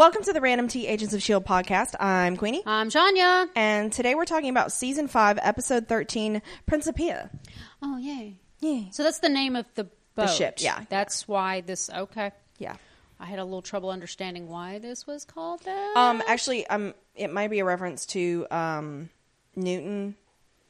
Welcome to the Random T Agents of S.H.I.E.L.D. podcast. I'm Queenie. I'm Janya. And today we're talking about season 5, episode 13, Principia. Oh, yay. Yay. So that's the name of the boat. ship, yeah. That's why this, okay. Yeah. I had a little trouble understanding why this was called that. Um, actually, um, it might be a reference to um, Newton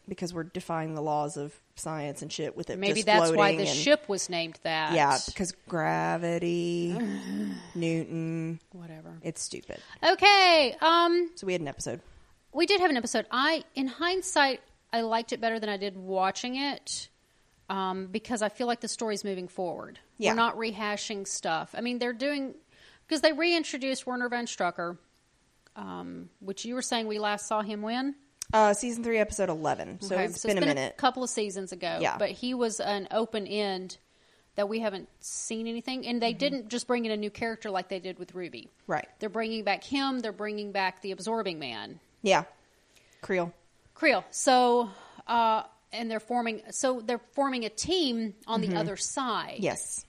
because we're defying the laws of science and shit with it. Maybe that's why the and- ship was named that. Yeah, because gravity, Newton, Whatever. it's stupid. Okay. Um, So we had an episode. we did have an episode. I, in hindsight, I liked it better than I did watching it. Um, because I feel like the story's moving forward. Yeah. We're not rehashing stuff. I mean, they're doing because they reintroduced Werner von Strucker, um, which you were saying we last saw him when. Uh, season 3, episode 11. So Okay, it's been a minute. A couple of seasons ago. Yeah. But he was an open end that we haven't seen anything. And they didn't just bring in a new character like they did with Ruby. Right. They're bringing back him. They're bringing back the Absorbing Man, Yeah. Creel. Creel. So, uh, and they're forming. So they're forming a team on the other side. Yes.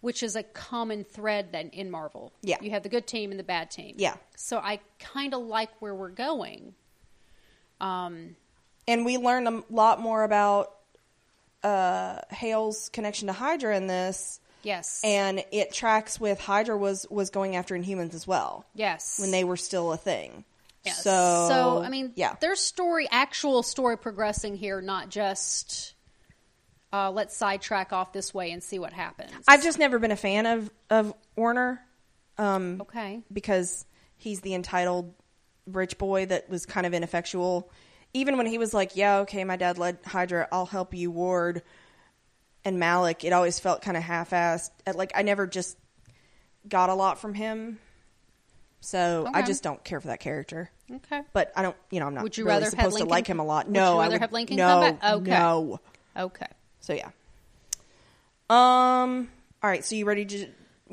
Which is a common thread then in Marvel. Yeah. You have the good team and the bad team. Yeah. So I kind of like where we're going. Um, And we learned a lot more about uh, Hale's connection to Hydra in this, yes. and it tracks with Hydra was was going after Inhumans as well yes. when they were still a thing. Yes. So, so I mean, yeah, there's story, actual story progressing here, not just uh, let's sidetrack off this way and see what happens. I've just never been a fan of of Warner, um, okay. because he's the entitled rich boy that was kind of ineffectual. Even when he was like, "Yeah, okay, my dad led Hydra, I'll help you, Ward," and Malik, it always felt kind of half-assed. Uh, Like I never just got a lot from him, so I just don't care for that character. Okay. But I don't, you know, I'm not Would you really rather have supposed to Lincoln- like him a lot. would No, you I would have Lincoln no, come back? Okay. No, Okay. so yeah. Um. All right. So you ready to?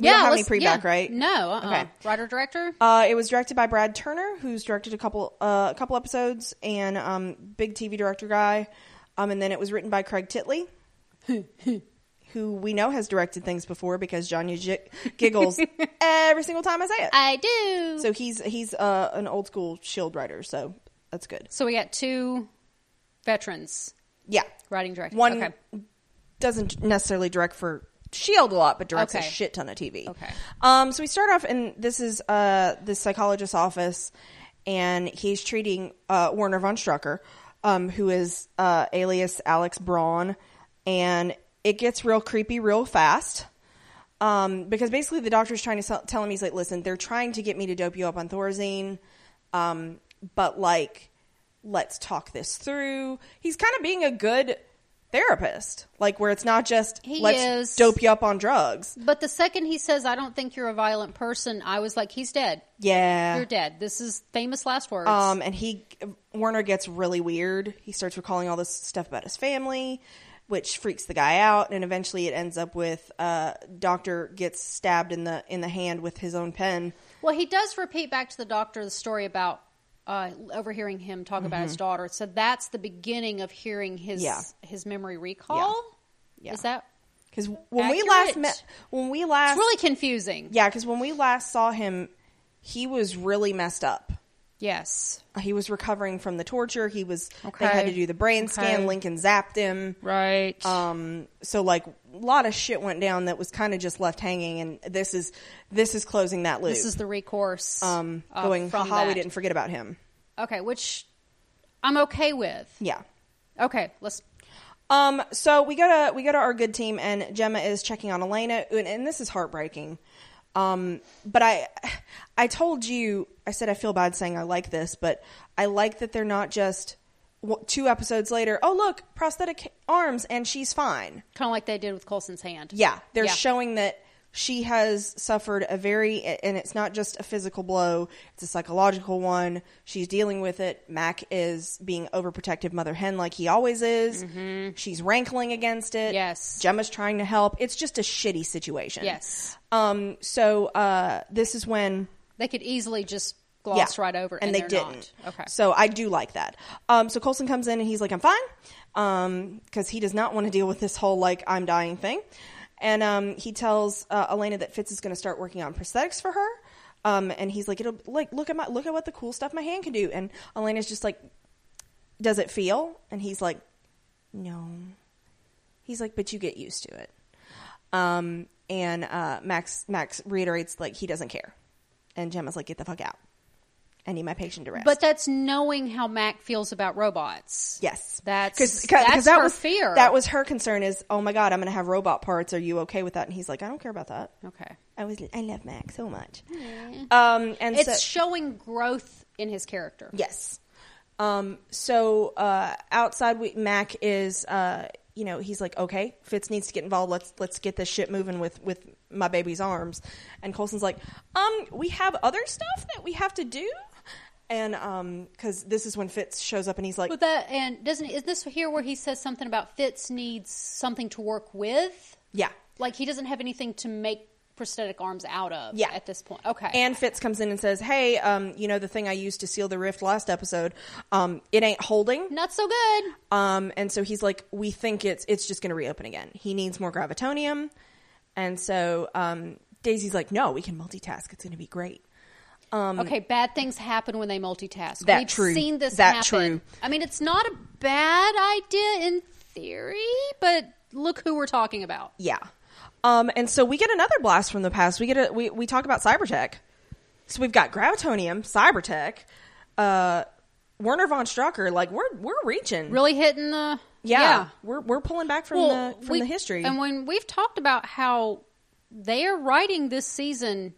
Yeah. don't have any pre-back, yeah. right? No. Uh-uh. Okay. Writer director. Uh, it was directed by Brad Turner, who's directed a couple uh, a couple episodes, and um, big TV director guy. Um, and then it was written by Craig Titley, who we know has directed things before because Jonya j- giggles every single time I say it. I do. So he's he's uh, an old school Shield writer, so that's good. So we got two veterans Yeah, writing director. one Okay. doesn't necessarily direct for Shield a lot, but directs a shit ton of TV. Okay. Um, so we start off, and this is uh, the psychologist's office, and he's treating uh, Werner von Strucker, um, who is uh, alias Alex Braun, and it gets real creepy real fast. Um, because basically the doctor's trying to sell, tell him he's like, listen, they're trying to get me to dope you up on Thorazine, um, but like, let's talk this through. He's kind of being a good therapist, like where it's not just He let's is. dope you up on drugs. But the second he says, "I don't think you're a violent person," I was like, "He's dead. Yeah, You're dead." This is famous last words. Um, and he Werner gets really weird. He starts recalling all this stuff about his family, which freaks the guy out, and eventually it ends up with uh, Doctor gets stabbed in the in the hand with his own pen. Well, he does repeat back to the doctor the story about uh, overhearing him talk about his daughter. So that's the beginning of hearing his Mm-hmm. Yeah. his memory recall. Yeah. Is that? Because when we last met, when we last, It's really confusing. yeah, because when we last saw him, he was really messed up. Yes. He was recovering from the torture. He was. Okay. They had to do the brain Okay. scan. Lincoln zapped him. Right. Um, so like a lot of shit went down that was kind of just left hanging, and this is this is closing that loop. this is the recourse. um, uh, going, from haha, we didn't forget about him. Okay, which I'm okay with. Yeah. Okay, let's. Um, so we go to we go to our good team, and Jemma is checking on Elena, and, and this is heartbreaking. Um, but I, I told you, I said I feel bad saying I like this, but I like that they're not just two episodes later. Oh look, prosthetic arms, and she's fine. Kind of like they did with Coulson's hand. Yeah, they're Yeah. showing that she has suffered a very, and it's not just a physical blow; it's a psychological one. She's dealing with it. Mac is being overprotective mother hen like he always is. She's rankling against it. Mm-hmm. Yes. Jemma's trying to help. It's just a shitty situation. Yes. Um. So, uh, this is when They could easily just gloss right over it, and, and, they didn't. Not. Okay. So I do like that. Um, so Coulson comes in and he's like, "I'm fine," um, because he does not want to deal with this whole like I'm dying thing. And um, he tells uh, Elena that Fitz is going to start working on prosthetics for her. Um, and he's like, it'll like look at my look at what the cool stuff my hand can do. And Elena's just like, does it feel? And he's like, no. He's like, but you get used to it. Um, and uh, Max Max reiterates like he doesn't care, and Jemma's like, get the fuck out. I need my patient to rest. But that's knowing how Mac feels about robots. Yes, That's- Cause, that's that her was fear. That was her concern. Is oh my god, I'm going to have robot parts. Are you okay with that? And he's like, I don't care about that. Okay. I was I love Mac so much. Um, and It's so, showing growth in his character. yes. Um, so uh, outside, we, Mac is uh, you know he's like okay, Fitz needs to get involved. Let's let's get this shit moving with with my baby's arms. And Coulson's like, um, we have other stuff that we have to do. And um, because this is when Fitz shows up and he's like, But that and doesn't is this here where he says something about Fitz needs something to work with? yeah, Like he doesn't have anything to make prosthetic arms out of Yeah. at this point. Okay. And Fitz comes in and says, "Hey, um, you know the thing I used to seal the rift last episode, um, it ain't holding." not so good. Um, and so he's like, "We think it's it's just going to reopen again. He needs more gravitonium." And so um, Daisy's like, "No, we can multitask. It's going to be great." okay, bad things happen when they multitask. Um, That We've true. seen this That happen. true. I mean, it's not a bad idea in theory, but look who we're talking about. Yeah. Um, and so we get another blast from the past. We get a we we talk about cybertek. So we've got gravitonium, cybertek, uh, Werner von Strucker. Like we're we're reaching. Really hitting the yeah, we're we're pulling back from Well, the from we- the history. And when we've talked about how they are writing this season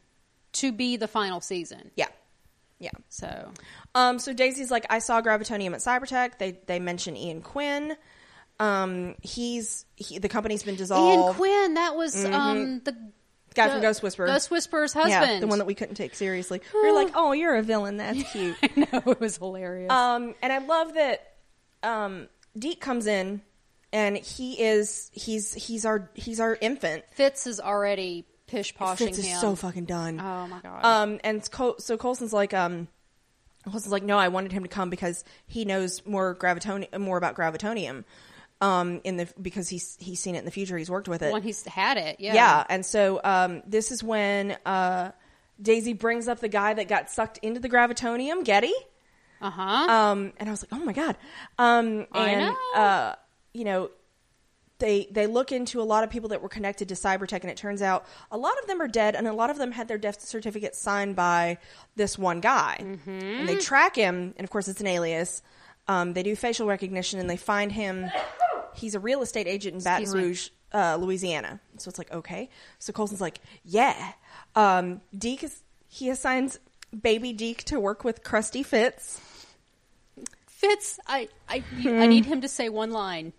to be the final season. yeah, yeah. So Um, so Daisy's like, I saw Gravitonium at Cybertek. They they mention Ian Quinn. Um, he's he, the company's been dissolved. Ian. Quinn, that was um the Mm-hmm. Guy the from Ghost Whisperer. Ghost Whisperer's husband. Yeah, the one that we couldn't take seriously. we were like, oh, you're a villain. That's cute. no, it was hilarious. um, and I love that um, Deke comes in, and he is he's he's our he's our infant. Fitz is already pish poshing Fitz is him. so fucking done. oh my god. Um, and Col- so Coulson's like, um, Coulson's like, no, I wanted him to come because he knows more gravitonium, more about gravitonium, um, in the because he's he's seen it in the future. He's worked with it. when he's had it, yeah. yeah. and so um, this is when uh, Daisy brings up the guy that got sucked into the gravitonium, Getty. Uh huh. Um, and I was like, oh my god. Um, I and know. uh, you know, they they look into a lot of people that were connected to Cybertek, and it turns out a lot of them are dead, and a lot of them had their death certificates signed by this one guy. Mm-hmm. And they track him, and of course, it's an alias. Um, they do facial recognition, and they find him. He's a real estate agent in Baton me. Rouge, uh, Louisiana. So it's like okay. So Coulson's like, yeah. Um, Deke is he assigns baby Deke to work with Krusty Fitz. Fitz, I I I need him to say one line.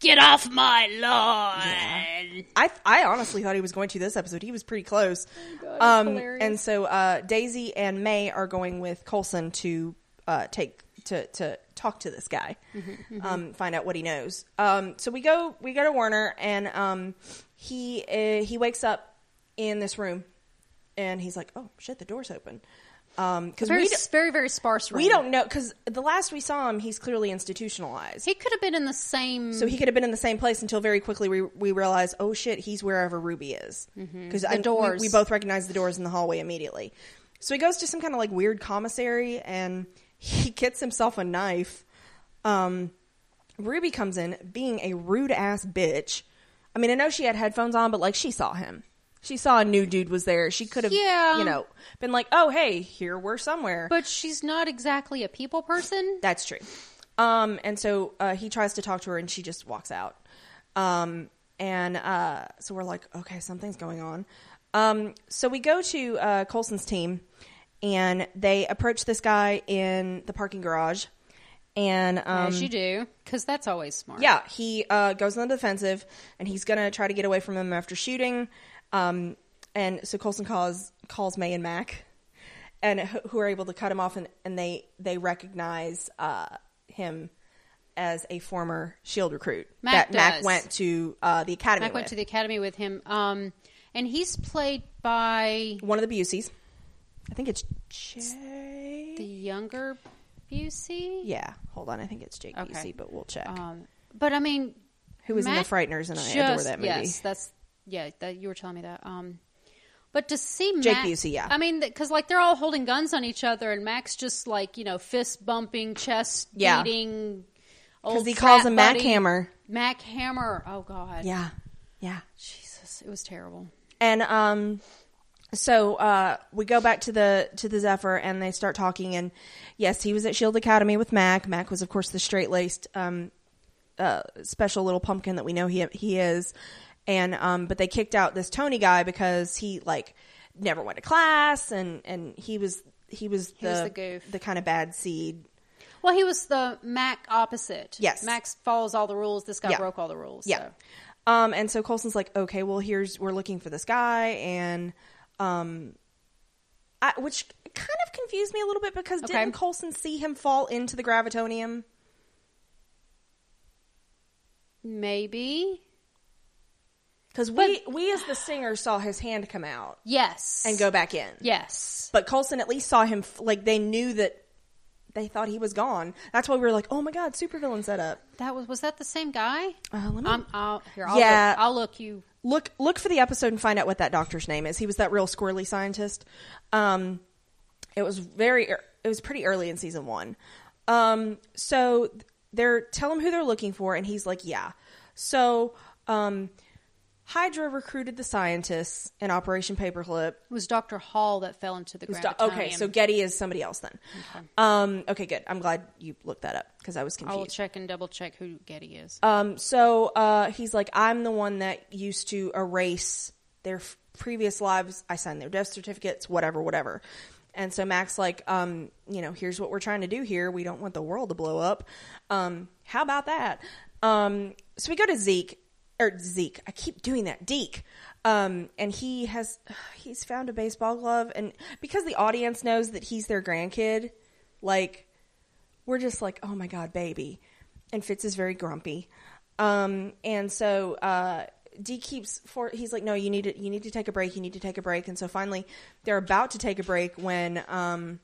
Get off my lawn. I I honestly thought he was going to this episode. He was pretty close. God, um, hilarious. and so uh, Daisy and May are going with Colson to uh, take to to talk to this guy, Mm-hmm, um, find out what he knows. Um, so we go we go to Warner, and um, he uh, he wakes up in this room, and he's like, "Oh shit, the door's open." Because Very we d- very very sparse. Room. We don't know because the last we saw him, he's clearly institutionalized. He could have been in the same. So he could have been in the same place until very quickly we we realized, oh shit, he's wherever Ruby is because The doors. We, we both recognize the doors in the hallway immediately. So he goes to some kind of like weird commissary and he gets himself a knife. Um, Ruby comes in being a rude ass bitch. I mean, I know she had headphones on, but like she saw him. She saw a new dude was there. She could have, Yeah. you know, been like, "Oh, hey, here we're somewhere." but she's not exactly a people person. That's true. Um, and so uh, he tries to talk to her, and she just walks out. Um, and uh, so we're like, okay, something's going on. Um, so we go to uh, Coulson's team, and they approach this guy in the parking garage, and um, As you do, because that's always smart. yeah, he uh, goes on the defensive, and he's gonna try to get away from him after shooting. Um, and so Coulson calls calls May and Mac, and who are able to cut him off, and, and they they recognize uh, him as a former Shield recruit Mac that Mac went to uh, the academy. Mac went with. to the academy with him, um, and he's played by one of the Buseys. I think it's Jay. the younger Busey. yeah, hold on. I think it's Jake Okay. Busey, but we'll check. Um, but I mean, Who was in The Frighteners, and I just, adore that movie. Yes, that's yeah. That you were telling me that. Um, But to see Jake Mac- Busey, yeah. I mean, because like they're all holding guns on each other, and Max just like you know fist bumping, chest Yeah. beating. because he calls him Mac. Hammer. Mac Hammer. Oh God. Yeah, yeah. Jesus, it was terrible. And um, so uh, we go back to the to the Zephyr, and they start talking. And yes, he was at Shield Academy with Mac. Mac was, of course, the straight laced, um, uh, special little pumpkin that we know he he is. And um, but they kicked out this Tony guy because he like never went to class, and and he was he was the was the goof. the kind of bad seed. Well, he was the Mac opposite. Yes. Max follows all the rules. This guy Yeah. broke all the rules. Yeah. so. Um, and so Coulson's like, okay, well, here's we're looking for this guy, and um, I, which kind of confused me a little bit because Okay. didn't Coulson see him fall into the gravitonium? Maybe. Because we we as the singer saw his hand come out Yes. and go back in. Yes. But Coulson at least saw him like they knew that they thought he was gone. That's why we were like, oh my god, supervillain setup. That was was that the same guy? Uh, let me I'll, here, I'll Yeah. Look, I'll look you. look look for the episode and find out what that doctor's name is. He was that real squirrely scientist. Um, it was very it was pretty early in season one. Um, so they're tell him who they're looking for, and he's like, yeah. So um, Hydra recruited the scientists in Operation Paperclip. It was Dr. Hall that fell into the gravitonium. Do- okay, so Getty is somebody else then. Um, okay, good. I'm glad you looked that up because I was confused. I will check and double check who Getty is. Um, so uh, he's like, I'm the one that used to erase their f- previous lives. I signed their death certificates, whatever, whatever. And so Max like, um, you know, here's what we're trying to do here. We don't want the world to blow up. Um, how about that? Um, so we go to Zeke or Zeke. I keep doing that. Deke. Um, and he has he's found a baseball glove, and because the audience knows that he's their grandkid, like we're just like, oh my god, baby. And Fitz is very grumpy. Um, and so uh, keeps for he's like, no, you need to you need to take a break. You need to take a break. And so finally, they're about to take a break when um,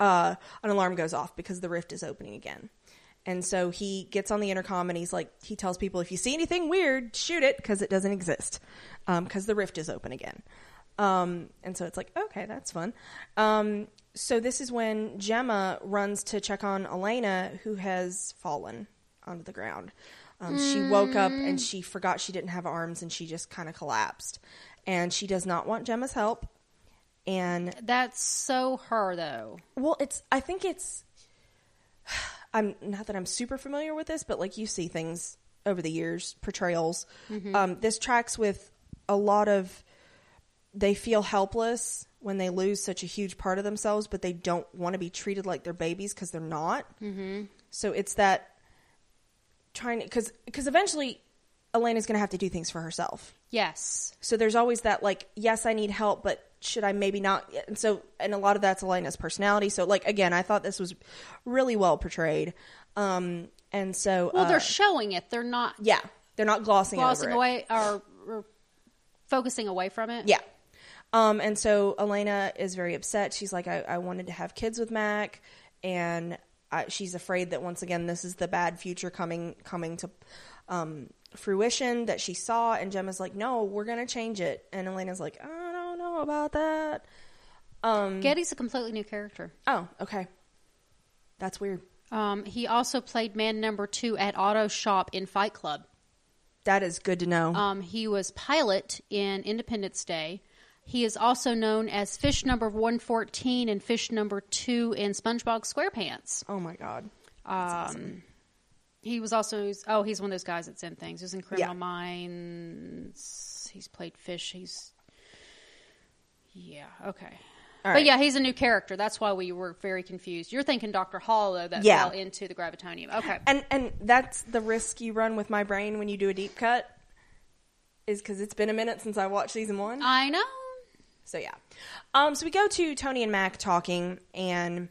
uh, an alarm goes off because the rift is opening again. And so he gets on the intercom and he's like, he tells people, if you see anything weird, shoot it because it doesn't exist because the rift is open again. Um, and so it's like, okay, that's fun. Um, so this is when Jemma runs to check on Elena, who has fallen onto the ground. Um, She woke up and she forgot she didn't have arms and she just kind of collapsed. And she does not want Jemma's help. And That's so her though. well, it's. I think it's. I'm not that I'm super familiar with this, but like you see things over the years, portrayals. Um, this tracks with a lot of. They feel helpless when they lose such a huge part of themselves, but they don't want to be treated like they're babies because they're not. Mm-hmm. So it's that trying to because because eventually Elena's going to have to do things for herself. Yes. So there's always that like, yes, I need help, but should I maybe not? And so, and a lot of that's Elena's personality. So like, again, I thought this was really well portrayed. Um, and so, Well, uh, they're showing it. They're not yeah, they're not glossing, glossing over it. away or, or focusing away from it. Yeah. Um, and so Elena is very upset. She's like, I, I wanted to have kids with Mac, and I, she's afraid that once again this is the bad future coming coming to um, fruition that she saw. And Jemma's like, No, we're gonna change it. And Elena's like, don't know about that. Um, Getty's a completely new character. oh, okay, that's weird. Um, he also played man number two at Auto Shop in Fight Club. That is good to know. Um, he was pilot in Independence Day. He is also known as fish number 114 and fish number 2 in SpongeBob SquarePants. oh my god. Um, He was also, oh, he's one of those guys that's in things. He was in Criminal Yeah. Minds. He's played fish. He's, yeah, okay. All but right. yeah, he's a new character. That's why we were very confused. You're thinking Dr. Hall, though, that Yeah. fell into the gravitonium. Okay. And and that's the risk you run with my brain when you do a deep cut, is because it's been a minute since I watched season one. I know. So yeah. Um, so we go to Tony and Mac talking, and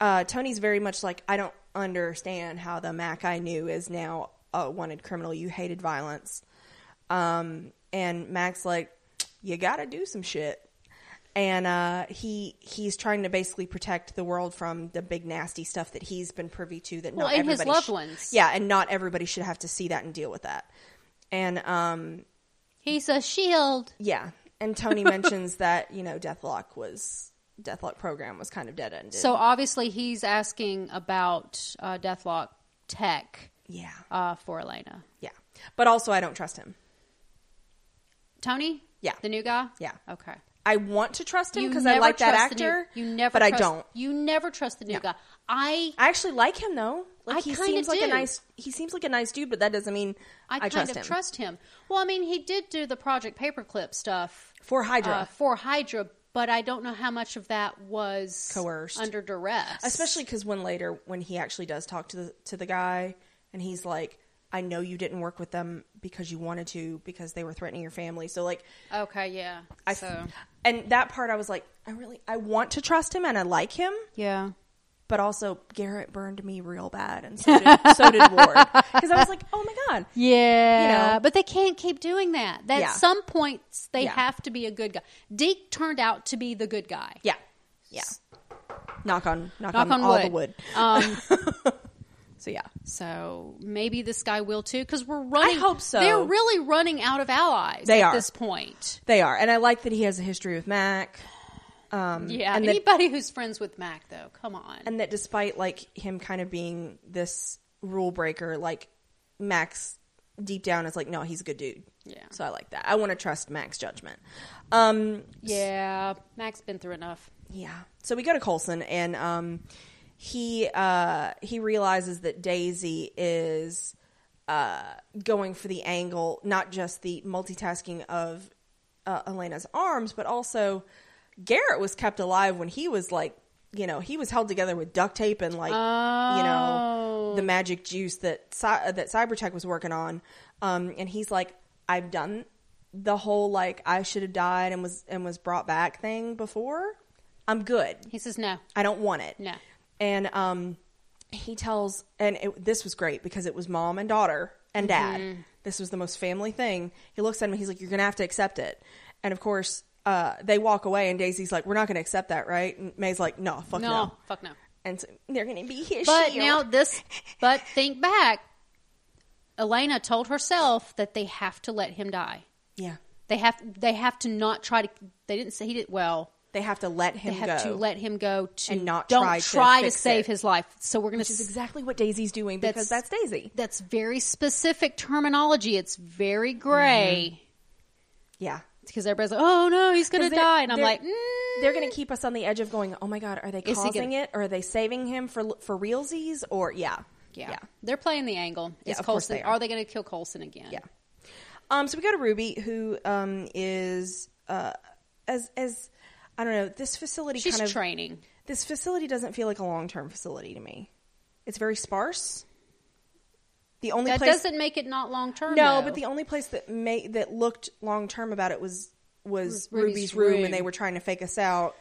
uh, Tony's very much like, I don't understand how the Mac I knew is now a wanted criminal. You hated violence. Um, and Mac's like, you got to do some shit. And uh, he he's trying to basically protect the world from the big nasty stuff that he's been privy to. That Well, not and his loved sh- ones. yeah, and not everybody should have to see that and deal with that. And um, He's a shield. yeah, and Tony mentions that you know Deathlok was Deathlok program was kind of dead ended. So obviously he's asking about uh, Deathlok tech yeah, uh, for Elena. yeah, but also I don't trust him. Tony? Yeah. The new guy? Yeah. Okay. I want to trust him because I like that the new- actor. you never but I trust- don't. You never trust the new No. guy. I I actually like him though. Like I he seems like a do. nice. He seems like a nice dude, but that doesn't mean I, I, kind trust of him. trust him. Well, I mean, he did do the Project Paperclip stuff for Hydra, uh, for Hydra, but I don't know how much of that was Coerced. under duress. especially because when later when he actually does talk to the to the guy and he's like, "I know you didn't work with them because you wanted to because they were threatening your family." So like, Okay, yeah. I so and that part I was like, I really I want to trust him and I like him, yeah. but also Garrett burned me real bad, and so did, so did Ward because I was like, oh my god, Yeah, You know. but they can't keep doing that. At Yeah. some points, they Yeah. have to be a good guy. Deke turned out to be the good guy. yeah, yeah. Knock on knock, Knock on, on all wood. the wood. Um, So yeah, so maybe this guy will too, because we're running. I hope so. They're really running out of allies They at are. this point. they are, and I like that he has a history with Mac. Um, Yeah, and that anybody who's friends with Mac, though, come on. and that despite like him kind of being this rule breaker, like Max deep down is like, no, he's a good dude. Yeah. So I like that. I want to trust Mac's judgment. Um, yeah, Mac's been through enough. yeah. So we go to Coulson and um, he uh, he realizes that Daisy is uh, going for the angle, not just the multitasking of uh, Elena's arms, but also Garrett was kept alive when he was like, you know, he was held together with duct tape and like, you know, Oh. the magic juice that Cy- that Cybertek was working on. Um, and he's like, I've done the whole like I should have died and was and was brought back thing before. I'm good. He says no, I don't want it. no. And um, he tells, and it, this was great because it was mom and daughter and dad. Mm-hmm. This was the most family thing. He looks at him. He's like, "You're gonna have to accept it." And of course, uh, they walk away, and Daisy's like, "We're not gonna accept that, right?" And May's like, "No, fuck no." No, fuck no. And so they're gonna be his But shield. now this, but think back. Elena told herself that they have to let him die. yeah, They have they have to not try to. They didn't say he did well. They have to let him They have go. to let him go to And not don't try to try to, fix save it. his life. So we're going which to is exactly what Daisy's doing because That's- that's, Daisy. that's very specific terminology. It's very gray Yeah, because everybody's like, "Oh no, he's going to die," and I'm like, mm. they're gonna keep us on the edge of going. Oh my god, are they Is causing gonna- it, or are they saving him for for realsies? Or yeah, yeah. yeah. they're playing the angle." Yeah, Is course Coulson? they are. are. they going to kill Coulson again? Yeah. Um, so we go to Ruby, who um, is uh, as as I don't know. This facility she's kind of training. this facility doesn't feel like a long term facility to me. It's very sparse. The only That place doesn't make it not long term. no, though. but the only place that may that looked long term about it was was Ruby's Ruby's, room, room. and they were trying to fake us out.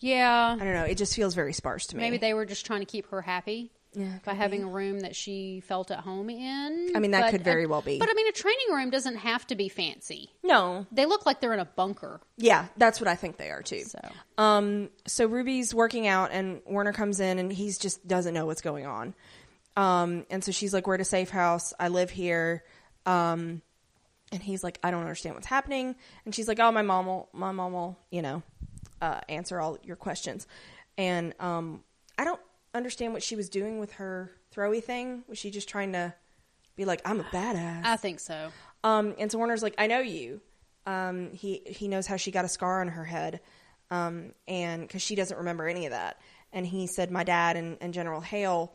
yeah, I don't know. It just feels very sparse to me. maybe they were just trying to keep her happy. Yeah, by having be. a room that she felt at home in. I mean, that But- could very well be. But I mean, a training room doesn't have to be fancy. no. They look like they're in a bunker. Yeah, that's what I think they are too. So Um, so Ruby's working out, and Warner comes in, and he's just doesn't know what's going on. Um, and so she's like, "We're at a safe house. I live here." Um, and he's like, "I don't understand what's happening." And she's like, "Oh, my mom will, my mom will, you know, uh, answer all your questions." And um, I don't understand what she was doing with her throwy thing. Was she just trying to be like, "I'm a badass"? I think so. Um, and so Warner's like, I know you. Um, he he knows how she got a scar on her head, um, and because she doesn't remember any of that. And he said, my dad and, and General Hale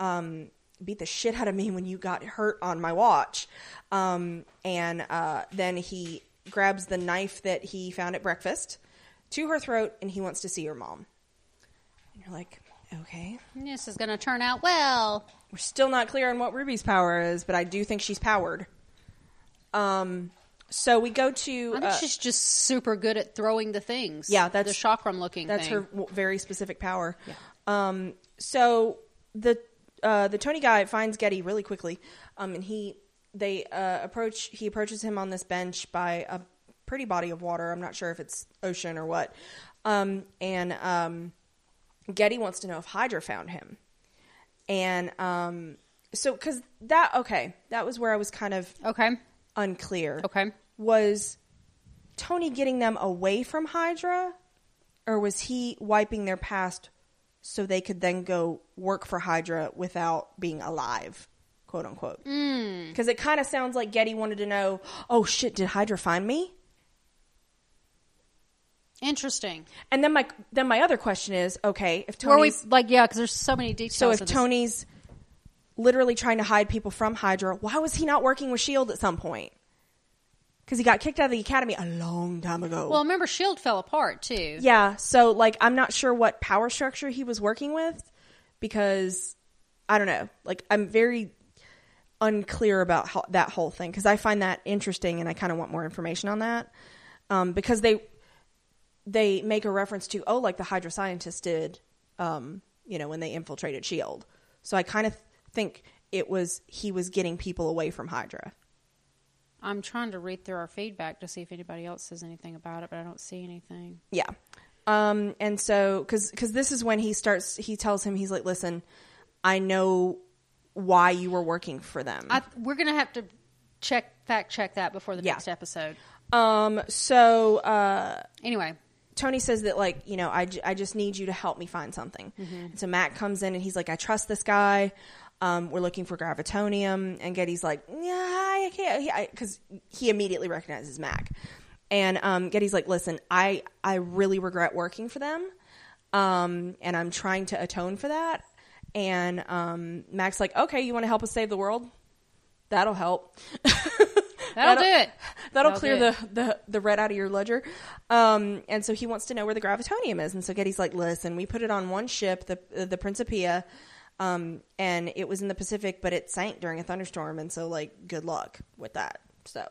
um, beat the shit out of me when you got hurt on my watch. Um, and uh, then he grabs the knife that he found at breakfast to her throat, and he wants to see her mom. And you're like, okay. This is going to turn out well. We're still not clear on what Ruby's power is, but I do think she's powered. Um, so we go to I think uh, she's just super good at throwing the things. Yeah, that's- the chakram looking. that's thing. her w- very specific power. Yeah. Um, so the uh, the Tony guy finds Getty really quickly, um, and he they uh, approach he approaches him on this bench by a pretty body of water. I'm not sure if it's ocean or what. Um, and um, Getty wants to know if Hydra found him, and um, so because that okay, that was where I was kind of Okay. unclear. Okay. Was Tony getting them away from Hydra, or was he wiping their past so they could then go work for Hydra without being alive, quote unquote? Because it kind of sounds like Getty wanted to know, oh shit, did Hydra find me? Interesting. And then my then my other question is, okay, if Were we Tony's like yeah? Because there's so many details. so if of this. Tony's literally trying to hide people from Hydra, why was he not working with Shield at some point? Because he got kicked out of the academy a long time ago. well, remember Shield fell apart too. yeah, so like I'm not sure what power structure he was working with because I don't know. Like I'm very unclear about how, that whole thing because I find that interesting and I kind of want more information on that um, because they they make a reference to oh like the Hydra scientists did um, you know when they infiltrated Shield. So I kind of think it was he was getting people away from Hydra. I'm trying to read through our feedback to see if anybody else says anything about it, but I don't see anything. Yeah. Um, and so, cause, cause this is when he starts, he tells him, he's like, listen, I know why you were working for them. I, we're gonna have to check fact check that before the Yeah. next episode. um, so, uh, Anyway, Tony says that like, you know, I, j- I just need you to help me find something. And so Matt comes in and he's like, I trust this guy. Um, we're looking for gravitonium. And Getty's like, yeah, I can't, because he immediately recognizes Mac. And um, Getty's like, listen, I, I really regret working for them. Um, and I'm trying to atone for that. And um, Mac's like, okay, you want to help us save the world? That'll help. that'll, do it. That'll, That'll clear the, the the red out of your ledger. Um, and so he wants to know where the gravitonium is. And so Getty's like, listen, we put it on one ship, the the Principia, um, and it was in the Pacific, but it sank during a thunderstorm. And so like, good luck with that. So,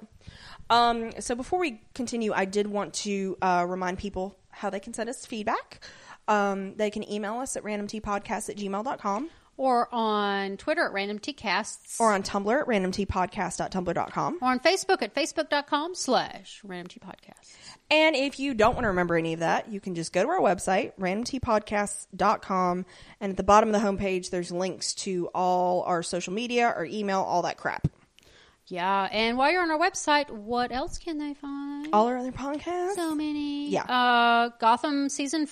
um, so before we continue, I did want to uh, remind people how they can send us feedback. Um, they can email us at randomtpodcast at gmail.com Or on Twitter at Random Tcasts. or on Tumblr at randomtpodcast.tumblr.com. or on Facebook at facebook.com slash Random Tea Podcast. And if you don't want to remember any of that, you can just go to our website, randomtpodcasts.com. And at the bottom of the homepage, there's links to all our social media, our email, all that crap. Yeah, and while you're on our website, what else can they find? All our other podcasts. so many. Yeah. Uh, Gotham season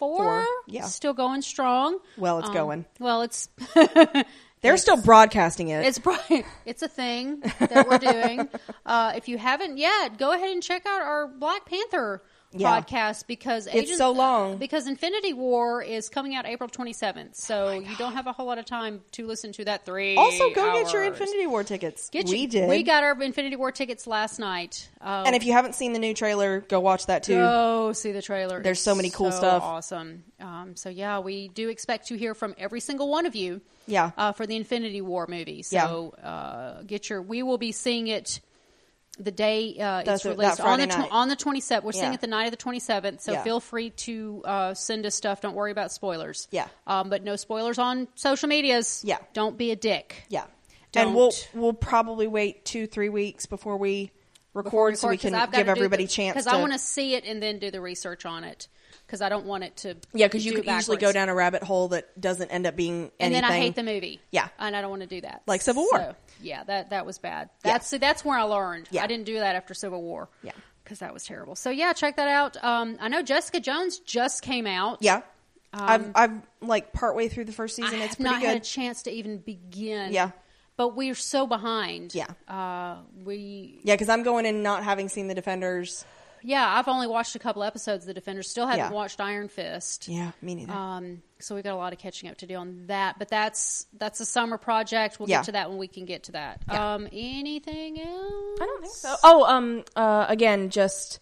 four. Four, yeah. Still going strong. well, it's Um, going. Well, it's They're still broadcasting it. it's it's a thing that we're doing. uh, if you haven't yet, go ahead and check out our Black Panther Yeah. podcast because It's so long. because Infinity War is coming out April 27th. So you don't have a whole lot of time to listen to that three. also, go get your. Infinity War tickets. Get we your- did. We got our Infinity War tickets last night. Uh, and if you haven't seen the new trailer, go watch that too. Go see the trailer. There's It's so many cool so stuff. Awesome. Um, so yeah, we do expect to hear from every single one of you. Yeah. Uh, for the Infinity War movie. So uh, get your. We will be seeing it the day uh, it's released on the night. on the 27th. We're seeing it the night of the 27th. So Yeah. feel free to uh, send us stuff. Don't worry about spoilers. Yeah. Um, but no spoilers on social medias. Yeah. Don't be a dick. Yeah. Don't. And we'll we'll probably wait two three weeks before we record, so we can give everybody a chance. Because I want to see it and then do the research on it. Because I don't want it to. Yeah, because you could usually go down a rabbit hole that doesn't end up being and then I hate the movie. Yeah. and I don't want to do that. Like Civil War. So, yeah, that that was bad. Yeah. That's see, that's where I learned. Yeah. I didn't do that after Civil War. Yeah. because that was terrible. So yeah, check that out. Um, I know Jessica Jones just came out. Yeah, I've I've like partway through the first Um, I season. have it's pretty not had a chance to even begin. Yeah. But we're so behind. Yeah. uh, we yeah, because I'm going in not having seen the Defenders. yeah. I've only watched a couple episodes of The Defenders. Still haven't Yeah. watched Iron Fist. Yeah, me neither. Um, so we got a lot of catching up to do on that, but that's that's a summer project. We'll Yeah. get to that when we can get to that. Yeah. Um, anything else? I don't think so. Oh, um, uh, again, just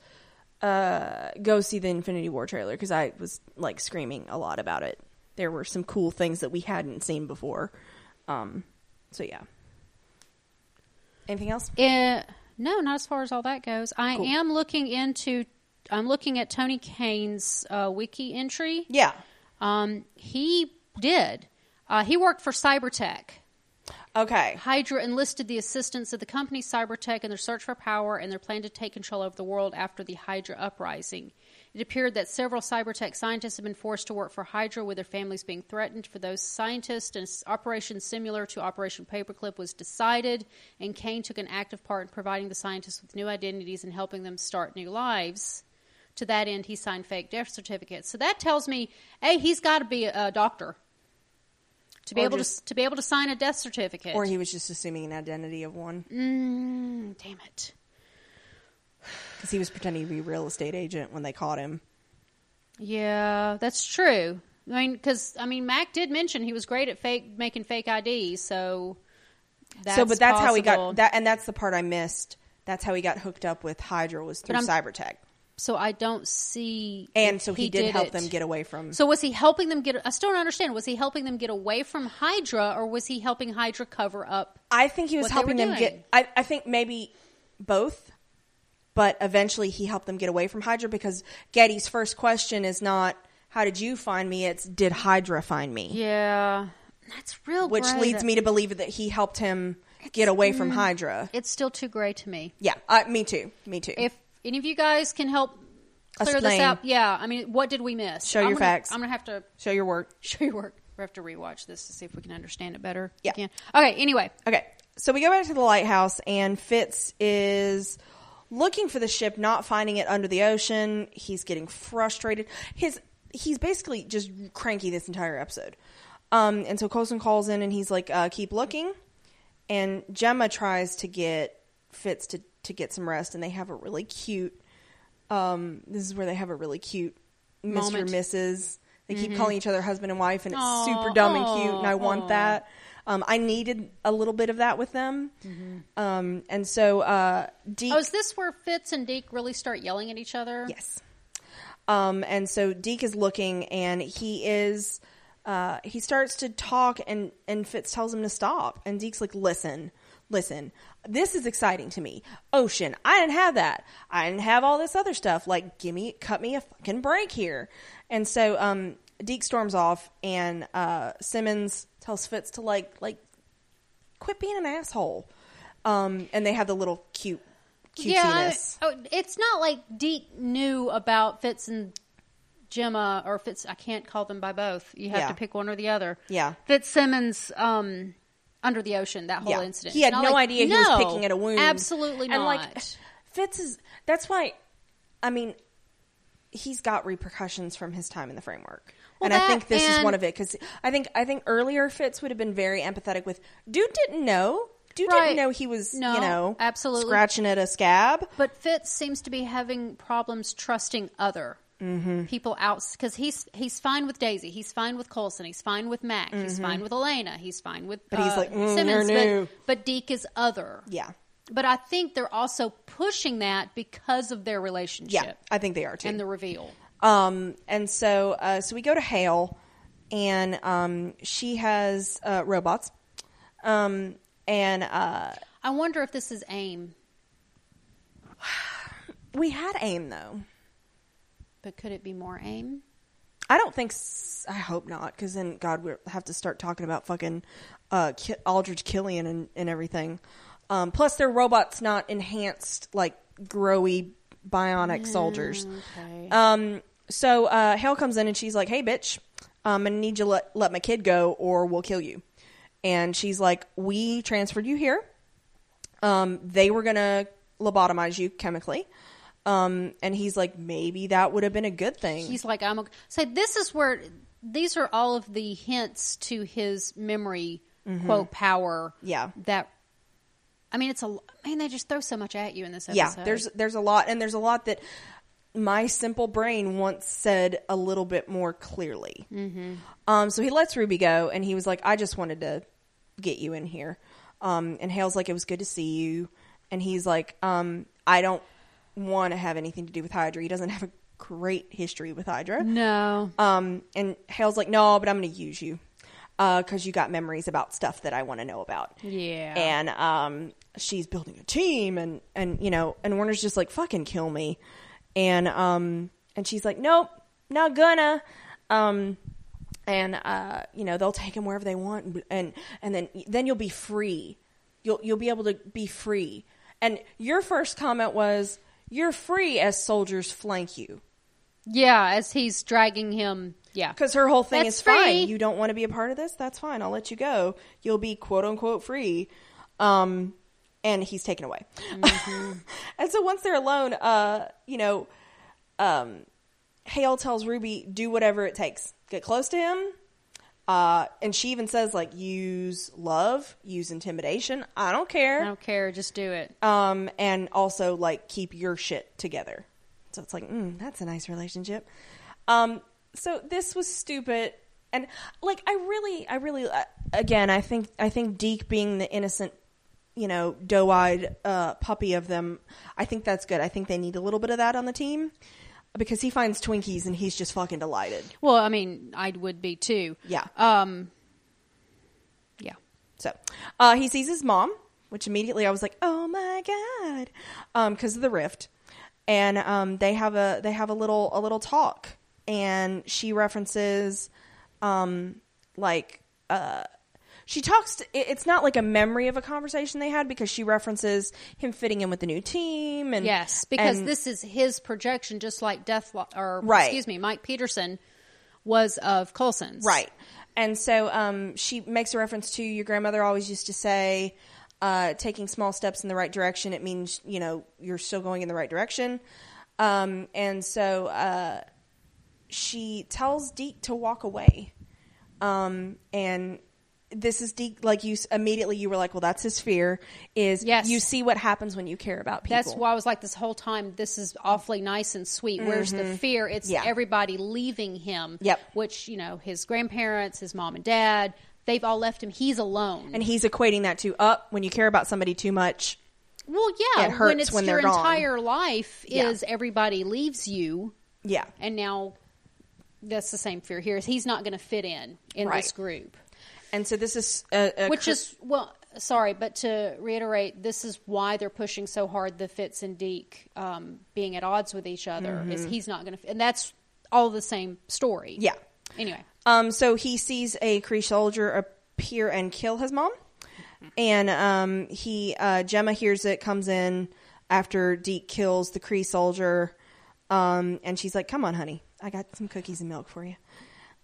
uh, go see the Infinity War trailer because I was like screaming a lot about it. There were some cool things that we hadn't seen before. Um, so yeah. Anything else? Uh, no, not as far as all that goes. I Cool. am looking into. I'm looking at Tony Caine's uh, wiki entry. Yeah. Um, he did. Uh, he worked for Cybertek. Okay. Hydra enlisted the assistance of the company Cybertek in their search for power and their plan to take control of the world after the Hydra uprising. It appeared that several cybertek scientists have been forced to work for Hydra with their families being threatened. For those scientists, an operation similar to Operation Paperclip was decided, and Caine took an active part in providing the scientists with new identities and helping them start new lives. To that end, he signed fake death certificates. So that tells me, A, he's got to be a, a doctor to be Or able just- to to be able to sign a death certificate. Or he was just assuming an identity of one mm, damn it. Because he was pretending to be a real estate agent when they caught him. Yeah, that's true. I mean, because I mean, Mac did mention he was great at fake making fake IDs. So, that's so, but that's how he got that, and that's the part I missed. That's how he got hooked up with Hydra was through Cybertek, So I don't see. and so he, did, help it. them get away from. So was he helping them get? I still don't understand. Was he helping them get away from Hydra, or was he helping Hydra cover up? I think he was helping them doing. get. I, I think maybe both, but eventually he helped them get away from Hydra because Getty's first question is not "How did you find me?" It's "Did Hydra find me?" Yeah, that's real. Which gray leads that- me to believe that he helped him get away mm. from Hydra. It's still too gray to me. Yeah, uh, me too. Me too. If any of you guys can help clear Explain. this out, yeah. I mean, what did we miss? Show I'm your gonna- facts. I'm gonna have to Show your work. show your work. We have to rewatch this to see if we can understand it better. Yeah. Okay. Anyway, Okay, so we go back to the lighthouse, and Fitz is looking for the ship, not finding it under the ocean. He's getting frustrated. His he's basically just cranky this entire episode. Um, and so Coulson calls in, and he's like, uh, "Keep looking." And Jemma tries to get Fitz to to get some rest, and they have a really cute. Um, this is where they have a really cute Mr. Mrs. They keep calling each other husband and wife, and it's Aw, super dumb and cute, and I want aw. that. Um, I needed a little bit of that with them, um, and so uh, Deke. oh, is this where Fitz and Deke really start yelling at each other? Yes. Um, and so Deke is looking, and he is. Uh, he starts to talk, and and Fitz tells him to stop, and Deke's like, "Listen, listen, this is exciting to me. Ocean, I didn't have that. I didn't have all this other stuff. Like, give me, cut me a fucking break here." And so um, Deke storms off, and uh, Simmons tells Fitz to like, like, quit being an asshole. Um, and they have the little cute, cutesiness. Yeah, I- oh, it's not like Deke knew about Fitz and Jemma, or Fitz. I can't call them by both. You have Yeah. to pick one or the other. Yeah. Fitzsimmons, um, under the ocean, that whole Yeah. incident. He had no like- idea he was picking at a wound. Absolutely and not. like Fitz is that's why I mean he's got repercussions from his time in the framework. Well, and I think this is one of it cuz I think I think earlier Fitz would have been very empathetic with dude didn't know. Dude Right. didn't know he was, No, you know, absolutely. scratching at a scab. But Fitz seems to be having problems trusting other Mm-hmm. people out because he's he's fine with Daisy, he's fine with Coulson, he's fine with Mac, he's fine with Elena, he's fine with Mm-hmm. But he's uh, like, mm, Simmons, but but Deke is other. Yeah. But I think they're also pushing that because of their relationship Yeah, I think they are too. and the reveal. Um, and so, uh, so we go to Hale, and um, she has uh, robots, um, and uh, I wonder if this is AIM, we had AIM though. but could it be more AIM? I don't think. S- I hope not, because then God, we have to start talking about fucking uh, Ki- Aldrich Killian and, and everything. Um, plus, they're robots, not enhanced like growy bionic soldiers. Okay. Um, so uh, Hale comes in and she's like, "Hey, bitch, um, I need you to let let my kid go, or we'll kill you." And she's like, "We transferred you here. Um, they were gonna lobotomize you chemically." Um, and he's like, "Maybe that would have been a good thing." He's like, I'm okay. So this is where these are all of the hints to his memory quote power. Mm-hmm. Yeah. That I mean, it's a man. They just throw so much at you in this episode. yeah, there's there's a lot, and there's a lot that my simple brain once said a little bit more clearly. Mm-hmm. Um, so he lets Ruby go, and he was like, "I just wanted to get you in here." Um, and Hale's like, "It was good to see you," and he's like, um, "I don't want to have anything to do with Hydra. He doesn't have a great history with Hydra." no. Um, and Hale's like, "No, but I'm going to use you because you got memories about stuff that I want to know about." Yeah. and um, she's building a team, and and you know, and Warner's just like, "Fucking kill me," and um, and she's like, "Nope, not gonna." Um, and uh, you know, they'll take him wherever they want, and and then then you'll be free. You'll you'll be able to be free. And your first comment was, "You're free as soldiers flank you." Yeah, as he's dragging him. Yeah. Because her whole thing That's is fine. You don't want to be a part of this? That's fine. I'll let you go. You'll be quote unquote free. Um, and he's taken away. Mm-hmm. and so once they're alone, uh, you know, um, Hale tells Ruby, do whatever it takes. Get close to him. Uh, and she even says, like, use love, use intimidation. I don't care. I don't care. Just do it. Um, and also like keep your shit together. So it's like, mm, that's a nice relationship. Um, so this was stupid, and like I really, I really, uh, again, I think, I think Deke being the innocent, you know, doe-eyed uh, puppy of them, I think that's good. I think they need a little bit of that on the team because he finds Twinkies and he's just fucking delighted. Well, I mean, I would be too. Yeah. Um. Yeah. So uh, he sees his mom, which immediately I was like, "Oh my god," because of the rift, and um, they have a they have a little a little talk, and she references, um, like, uh, she talks. To, it's not like a memory of a conversation they had because she references him fitting in with the new team, and Yes, because and- this is his projection, just like Death or Right. excuse me, Mike Peterson was of Coulson's. Right. And so um, she makes a reference to your grandmother always used to say, uh, taking small steps in the right direction, it means, you know, you're still going in the right direction. Um, and so uh, she tells Deke to walk away. Um, and this is Deke, like you immediately you were like, well, that's his fear is Yes. you see what happens when you care about people. That's why I was like this whole time. This is awfully nice and sweet. Where's the fear? It's Mm-hmm. Yeah. everybody leaving him. Yep. Which you know, his grandparents, his mom and dad, they've all left him. He's alone. And he's equating that to up when you care about somebody too much. well, yeah, It hurts when it's when your they're gone. entire life Yeah. is everybody leaves you, Yeah. and now that's the same fear here. Is he's not going to fit in in Right. this group. And so this is a, a which cr- is well sorry but to reiterate this is why they're pushing so hard the fitz and deke um, being at odds with each other is he's not going to and that's all the same story Mm-hmm. Yeah. anyway Um, so he sees a Kree soldier appear and kill his mom, and um, he uh, Jemma hears it, comes in after Deke kills the Kree soldier, um, and she's like, "Come on, honey, I got some cookies and milk for you."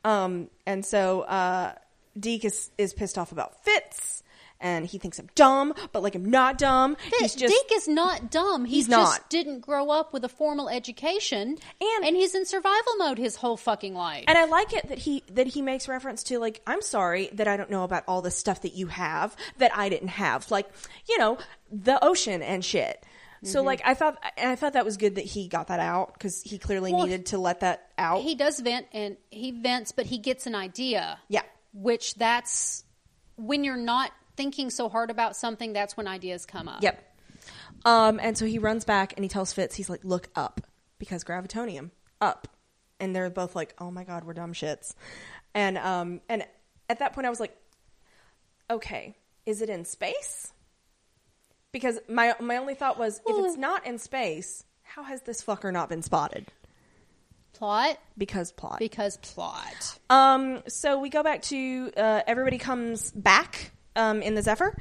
Um, and so uh, Deke is is pissed off about Fitz, and he thinks I'm dumb, but like I'm not dumb. He's just deke is not dumb he He's just not. didn't grow up with a formal education And- and he's in survival mode his whole fucking life And I like it that he that he makes reference to like I'm sorry that I don't know about all the stuff that you have that I didn't have, like you know the ocean and shit. So Mm-hmm. like I thought, and I thought that was good that he got that out because he clearly Well, needed to let that out. he does vent and he vents but he gets an idea Yeah. Which that's when you're not thinking so hard about something that's when ideas come up Yep. Um, and so he runs back and he tells Fitz, he's like, "Look up because gravitonium up," and they're both like, "Oh my god, we're dumb shits," and um, and at that point I was like, "Okay, is it in space?" Because my my only thought was, if it's not in space, how has this fucker not been spotted? Plot Because plot. because plot. Um, so we go back to uh, everybody comes back um, in the Zephyr,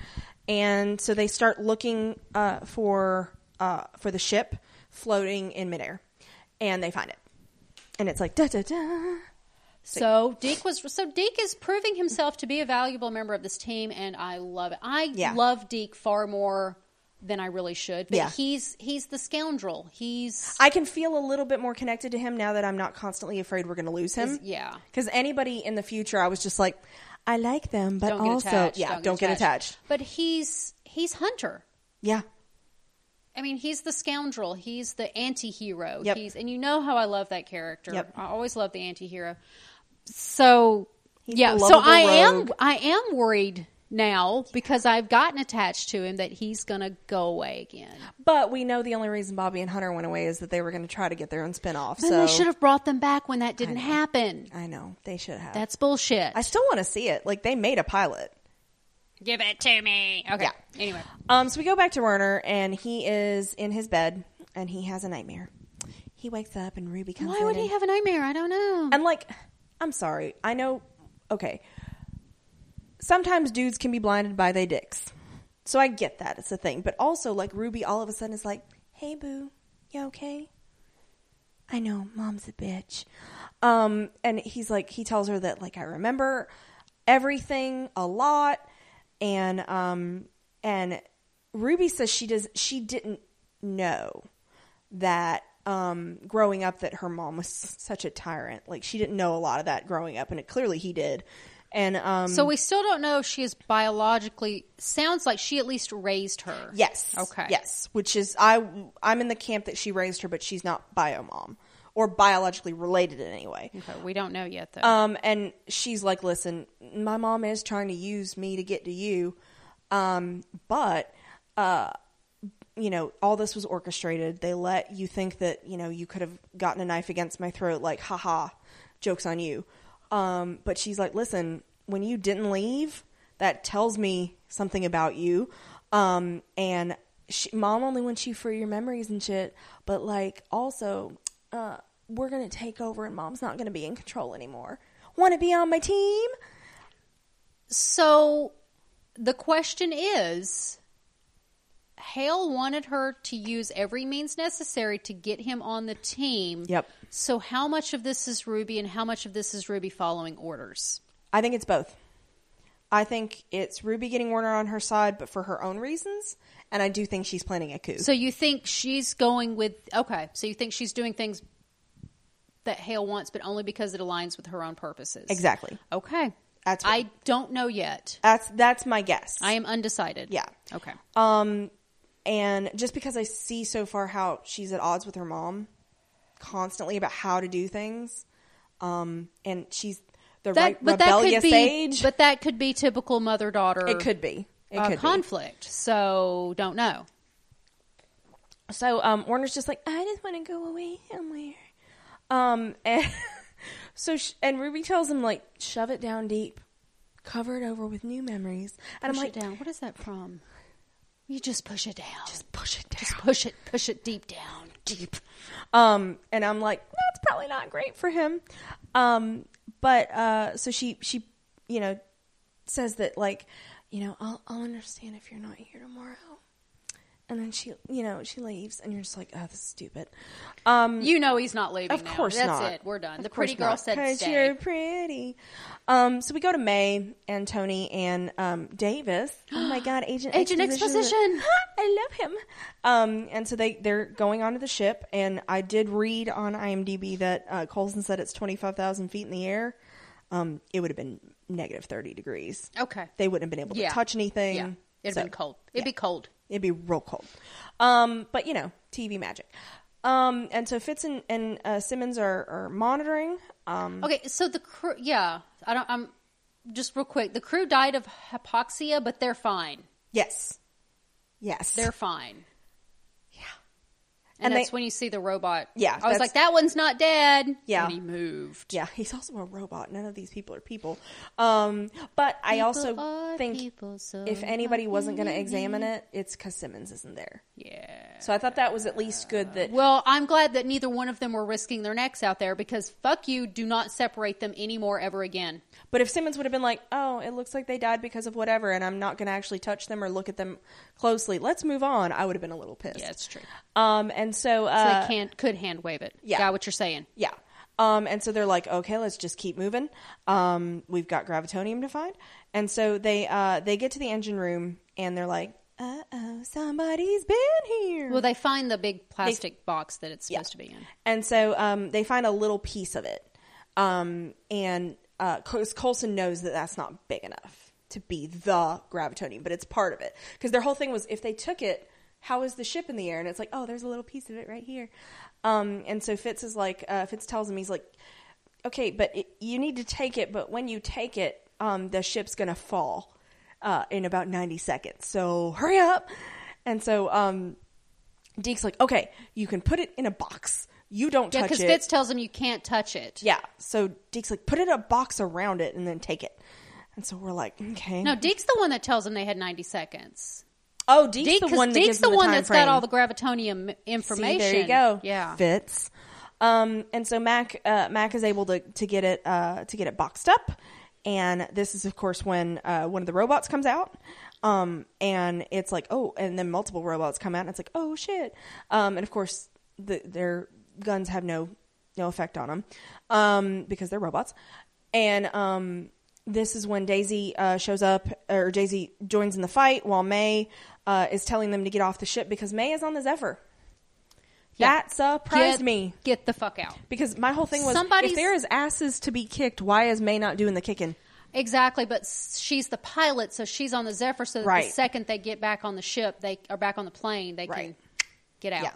and so they start looking uh, for uh, for the ship floating in midair, and they find it, and it's like da da da. So Deke was so Deke is proving himself to be a valuable member of this team, and I love it. I Yeah. love Deke far more than I really should. But Yeah. he's he's the scoundrel. He's I can feel a little bit more connected to him now that I'm not constantly afraid we're going to lose him. Yeah. because anybody in the future, I was just like, I like them, but don't also, attached. yeah, don't, get, attached. But he's he's Hunter. Yeah, I mean, he's the scoundrel. He's the anti-hero. Yep. He's and you know how I love that character. Yep. I always love the anti-hero. So He's yeah, so I am. I am worried now because I've gotten attached to him that he's going to go away again. but we know the only reason Bobby and Hunter went away is that they were going to try to get their own spinoff. And So they should have brought them back when that didn't know. happen. I know they should have. That's bullshit. I still want to see it. Like they made a pilot. Give it to me. Okay. Yeah. Anyway, Um, so we go back to Werner, and he is in his bed, and he has a nightmare. He wakes up, and Ruby comes why in. would he and, have a nightmare? I don't know. and like, I'm sorry. I know. Okay. Sometimes dudes can be blinded by their dicks, so I get that it's a thing. But also, like Ruby, all of a sudden is like, "Hey, boo, you okay? I know, mom's a bitch. Um, and he's like, he tells her that like I remember everything a lot, and um, and Ruby says she does she didn't know that um growing up that her mom was such a tyrant. Like she didn't know a lot of that growing up, and it clearly he did. And um, So we still don't know if she is biologically. Sounds like she at least raised her. Yes. Okay. Yes, which is I I'm in the camp that she raised her, but she's not bio mom or biologically related in any way. Okay, we don't know yet though. Um, and she's like, "Listen, my mom is trying to use me to get to you, um, but uh, you know, all this was orchestrated. They let you think that you know you could have gotten a knife against my throat, like, haha, jokes on you. Um, but she's like, listen, when you didn't leave, that tells me something about you. Um, and she, mom only wants you for your memories and shit, but like also, uh, we're gonna take over and mom's not gonna be in control anymore. Want to be on my team? So the question is Hale wanted her to use every means necessary to get him on the team. Yep. So how much of this is Ruby and how much of this is Ruby following orders? I think it's both. I think it's Ruby getting Warner on her side, but for her own reasons. And I do think she's planning a coup. So you think she's going with okay, so you think she's doing things that Hale wants but only because it aligns with her own purposes. exactly. Okay. That's what- I don't know yet. That's that's my guess. I am undecided. Yeah. Okay. Um, and just because I see so far how she's at odds with her mom, constantly about how to do things, um, and she's the right but that could rebellious be age. but that could be typical mother daughter it could be. It uh, could be. conflict. So don't know. So um, Warner's just like, I just want to go away somewhere. Um, and so sh- and Ruby tells him like, shove it down deep, cover it over with new memories. And Push I'm like, it down. What is that from? You just push it down. just push it down. Just push it. Push it deep down. deep. Um, and I'm like, that's probably not great for him. Um, but uh, so she she you know says that like you know I'll I'll understand if you're not here tomorrow. And then she, you know, she leaves, and you're just like, "Oh, this is stupid." Um, You know he's not leaving. of now. course That's not. it. We're done. Of the pretty girl not, said 'cause stay. You're pretty. Um, so we go to May and Tony and um, Davis. Oh my God, Agent Agent Exposition. Exposition. I love him. Um, and so they they're going onto the ship, and I did read on IMDb that uh, Coulson said it's twenty five thousand feet in the air. Um, it would have been negative thirty degrees. Okay. They wouldn't have been able to Yeah. touch anything. Yeah. It'd So, been cold. It'd yeah. be cold. It'd be real cold. Um, but you know, TV magic. Um, and so Fitz and, and uh, Simmons are, are monitoring. Um, Okay, so the crew, yeah, I don't. I'm just real quick. The crew died of hypoxia, but they're fine. yes, yes, They're fine. Yeah, And, And that's they- when you see the robot. Yeah, I was like, that one's not dead. Yeah. and he moved. yeah. He's also a robot. None of these people are people. Um, but I also think people, so if anybody wasn't going to examine it, it's because Simmons isn't there. Yeah. So I thought that was at least good. That Well, I'm glad that neither one of them were risking their necks out there because fuck you, do not separate them anymore ever again. But if Simmons would have been like, "Oh, it looks like they died because of whatever," and I'm not going to actually touch them or look at them closely, let's move on. I would have been a little pissed. Yeah, it's true. Um, and so, So uh, they can't could hand wave it. yeah. Got what you're saying. Yeah. Um, and so they're like, okay, let's just keep moving. Um, we've got gravitonium to find. And so they uh, they get to the engine room and they're like, uh oh, somebody's been here. Well, they find the big plastic box that it's supposed to be in. and so um, they find a little piece of it. Um, and uh, Coulson knows that that's not big enough to be the gravitonium, but it's part of it. Because their whole thing was if they took it, how is the ship in the air? And it's like, oh, there's a little piece of it right here. Um, and so Fitz is like, uh, Fitz tells him, he's like, okay, but it, you need to take it, but when you take it, um, the ship's going to fall uh, in about 90 seconds. So hurry up. And so um, Deke's like, okay, you can put it in a box. You don't Yeah, touch because it. Fitz tells him you can't touch it. Yeah. So Deke's like, put it in a box around it and then take it. And so we're like, okay. No, Deke's the one that tells him they had 90 seconds. Oh, Deke's Deke, the 'cause one that Deke's gives the him one time that's frame. got all the gravitonium information. See, there you go. Yeah. Fitz. Um, and so Mac uh, Mac is able to to get it uh, to get it boxed up, and this is of course when uh, one of the robots comes out. Um, and it's like oh, and then multiple robots come out, and it's like oh shit. Um, and of course the, their guns have no no effect on them um, because they're robots. And um, this is when Daisy uh, shows up, or Daisy joins in the fight while May uh, is telling them to get off the ship because May is on the Zephyr. Yeah. That surprised Get- me Get the fuck out. because my whole thing was Somebody's- if there is asses to be kicked, why is May not doing the kicking? Exactly, but she's the pilot, so she's on the Zephyr. So that Right. the second they get back on the ship, they are back on the plane. They Right. can get out. Yeah.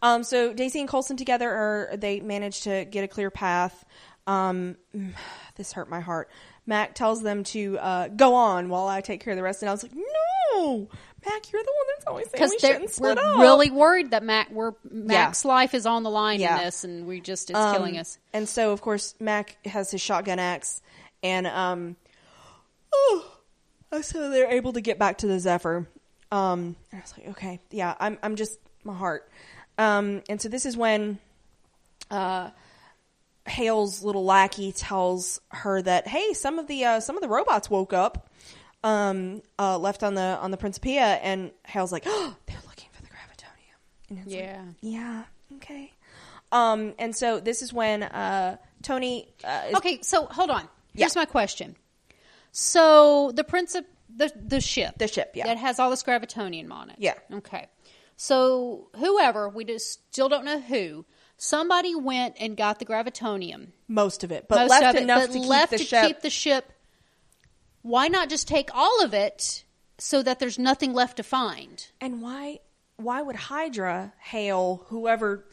Um, so Daisy and Coulson together are they manage to get a clear path. Um, this hurt my heart. Mac tells them to uh, go on while I take care of the rest, and I was like, no, Mac, you're the one that's always saying we shouldn't we're split up. really worried that Mac we're Mac's life is on the line Yeah. in this, and we just it's Um, killing us. And so, of course, Mac has his shotgun axe, and um, oh, so they're able to get back to the Zephyr. Um, and I was like, okay, yeah, I'm, I'm just my heart. Um, and so this is when, uh, Hale's little lackey tells her that, hey, some of the uh, some of the robots woke up, um, uh, left on the on the Principia, and Hale's like, oh, they're looking for the gravitonium. And it's like, Yeah. yeah, okay. Um, and so this is when uh, Tony uh, is Okay, so hold on. Here's Yeah. my question. So the princip the the ship, The ship, yeah. that has all this gravitonium on it. Yeah. Okay. So whoever we just still don't know who. Somebody went and got the gravitonium. most of it, but most left of it, enough but to keep left the to ship. keep the ship. Why not just take all of it so that there's nothing left to find? and why why would Hydra Hale whoever,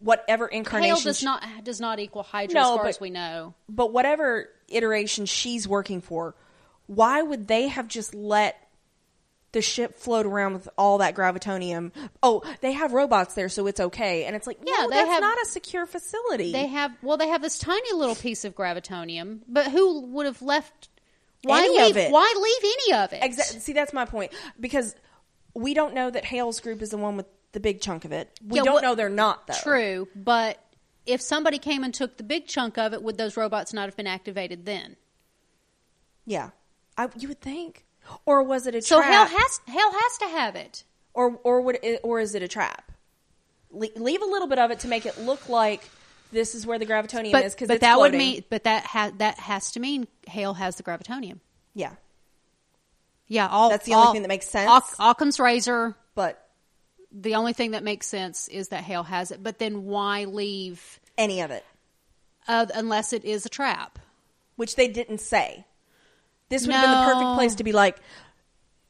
whatever incarnation? Hale does she- not does not equal Hydra No, as far but- as we know. but whatever iteration she's working for, why would they have just let the ship float around with all that gravitonium? Oh, they have robots there, so it's okay. And it's like, Yeah, no, that's have- not a secure facility. They have well, they have this tiny little piece of gravitonium, but who would have left? Why Any of leave? it. Why leave any of it? Exactly. See, that's my point because we don't know that Hale's group is the one with the big chunk of it. We Yeah, don't know they're not though. True, but if somebody came and took the big chunk of it, would those robots not have been activated then? Yeah, I, you would think, or was it a trap? So trap? hell has hell has to have it. or or would it, or is it a trap? Le- leave a little bit of it to make it look like this is where the gravitonium But, is because that would mean but that ha- that has to mean Hale has the gravitonium. yeah, Yeah, all That's the only all- thing that makes sense. Oc- Occam's razor. but The only thing that makes sense is that Hale has it. But then why leave any of it, uh, unless it is a trap? which they didn't say. This would have been the perfect place to be like,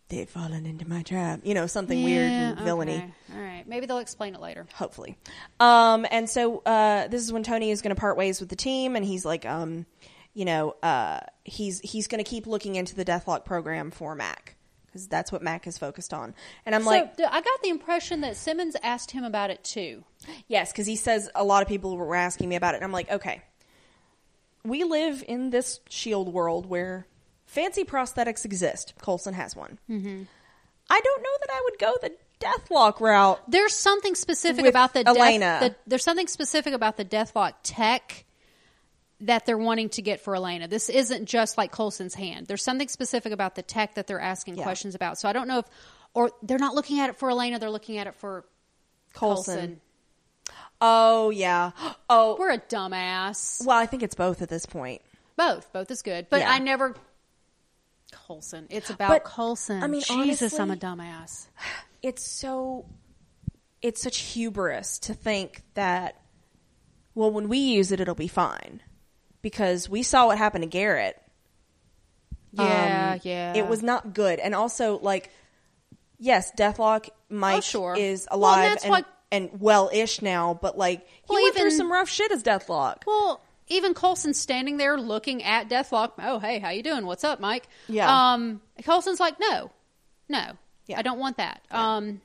they've fallen into my trap. You know, something weird and Yeah, villainy. okay. All right, maybe they'll explain it later. hopefully. Um, and so uh, this is when Tony is going to part ways with the team, and he's like, um, you know, uh, he's he's going to keep looking into the Deathlok program for Mac because that's what Mac is focused on. And I'm like, so th- I got the impression that Simmons asked him about it too. yes, because he says a lot of people were asking me about it, and I'm like, okay, we live in this Shield world where fancy prosthetics exist. Coulson has one. Mm-hmm. I don't know that I would go the Deathlok route. There's something specific about the death- Elena. the- there's something specific about the Deathlok tech that they're wanting to get for Elena. This isn't just like Coulson's hand. There's something specific about the tech that they're asking Yeah. questions about. So I don't know if, or they're not looking at it for Elena. They're looking at it for Coulson. Colson. Oh yeah. Oh We're a dumbass. well, I think it's both at this point. Both, both is good. But Yeah. I never. Coulson. It's about But, Coulson. I mean, Jesus, I'm a dumbass. it's so it's such hubris to think that well when we use it it'll be fine because we saw what happened to garrett Yeah, Um, yeah. it was not good and also like yes deathlok mike Oh, sure. is alive that's and, what- and well-ish now but like he Well, went through some rough shit as deathlok Well, even Coulson standing there looking at Deathlok. Oh, hey, how you doing? What's up, Mike? Yeah. Um, Coulson's like, no, no, Yeah. I don't want that. Um,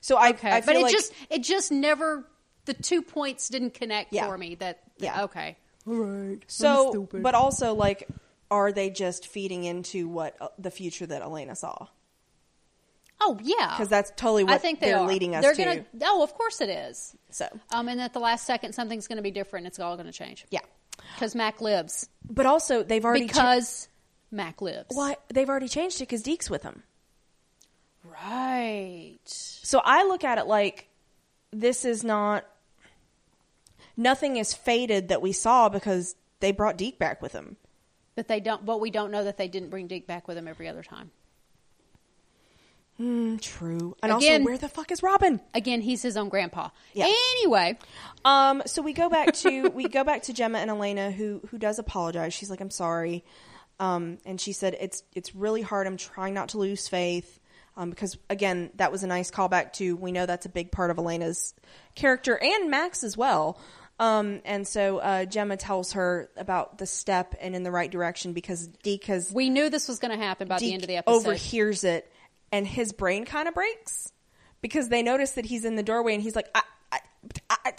so i, okay, I but it like just it just never the two points didn't connect Yeah. for me. That Yeah. okay. Right. So but also like are they just feeding into what uh, the future that elena saw Oh yeah, because that's totally what I think they they're are. leading us They're to gonna. Oh, of course it is. so Um, and at the last second, something's going to be different. It's all going to change. yeah because Mac lives. But also, they've already cha- Because Mac lives. Why they've already changed it because Deke's with him. Right. So I look at it like this is not nothing is faded that we saw because they brought Deke back with them. But they don't. But we don't know that they didn't bring Deke back with them every other time. Mm, true. And Again- also, where the fuck is Robin? Again, he's his own grandpa. Yeah. Anyway, Um, so we go back to we go back to Jemma and Elena, who who does apologize. She's like, "I'm sorry," um, and she said, "It's it's really hard. I'm trying not to lose faith." Um, because again, that was a nice callback to we know that's a big part of Elena's character and Max as well. Um, and so uh, Jemma tells her about the step and in the right direction because Deke has we knew this was going to happen by the end of the episode. overhears it, and his brain kind of breaks because they notice that he's in the doorway, and he's like, I, I, I,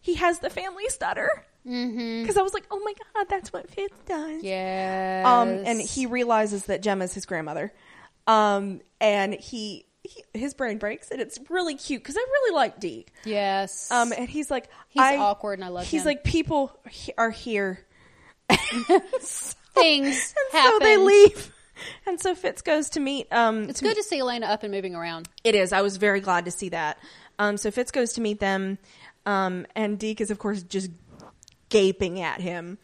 he has the family stutter. Because I was like, oh my god, that's what Fitz does. Yeah. Um, and he realizes that Jemma's his grandmother. Um, and he, he his brain breaks, and it's really cute because I really like Deke. Yes. Um, and he's like, He's I- awkward and I love He's him. like, people are here. Things and happen. so they leave. And so Fitz goes to meet. Um, It's good to see Elena up and moving around. It is. I was very glad to see that. Um, so Fitz goes to meet them, um, and Deke is of course just gaping at him.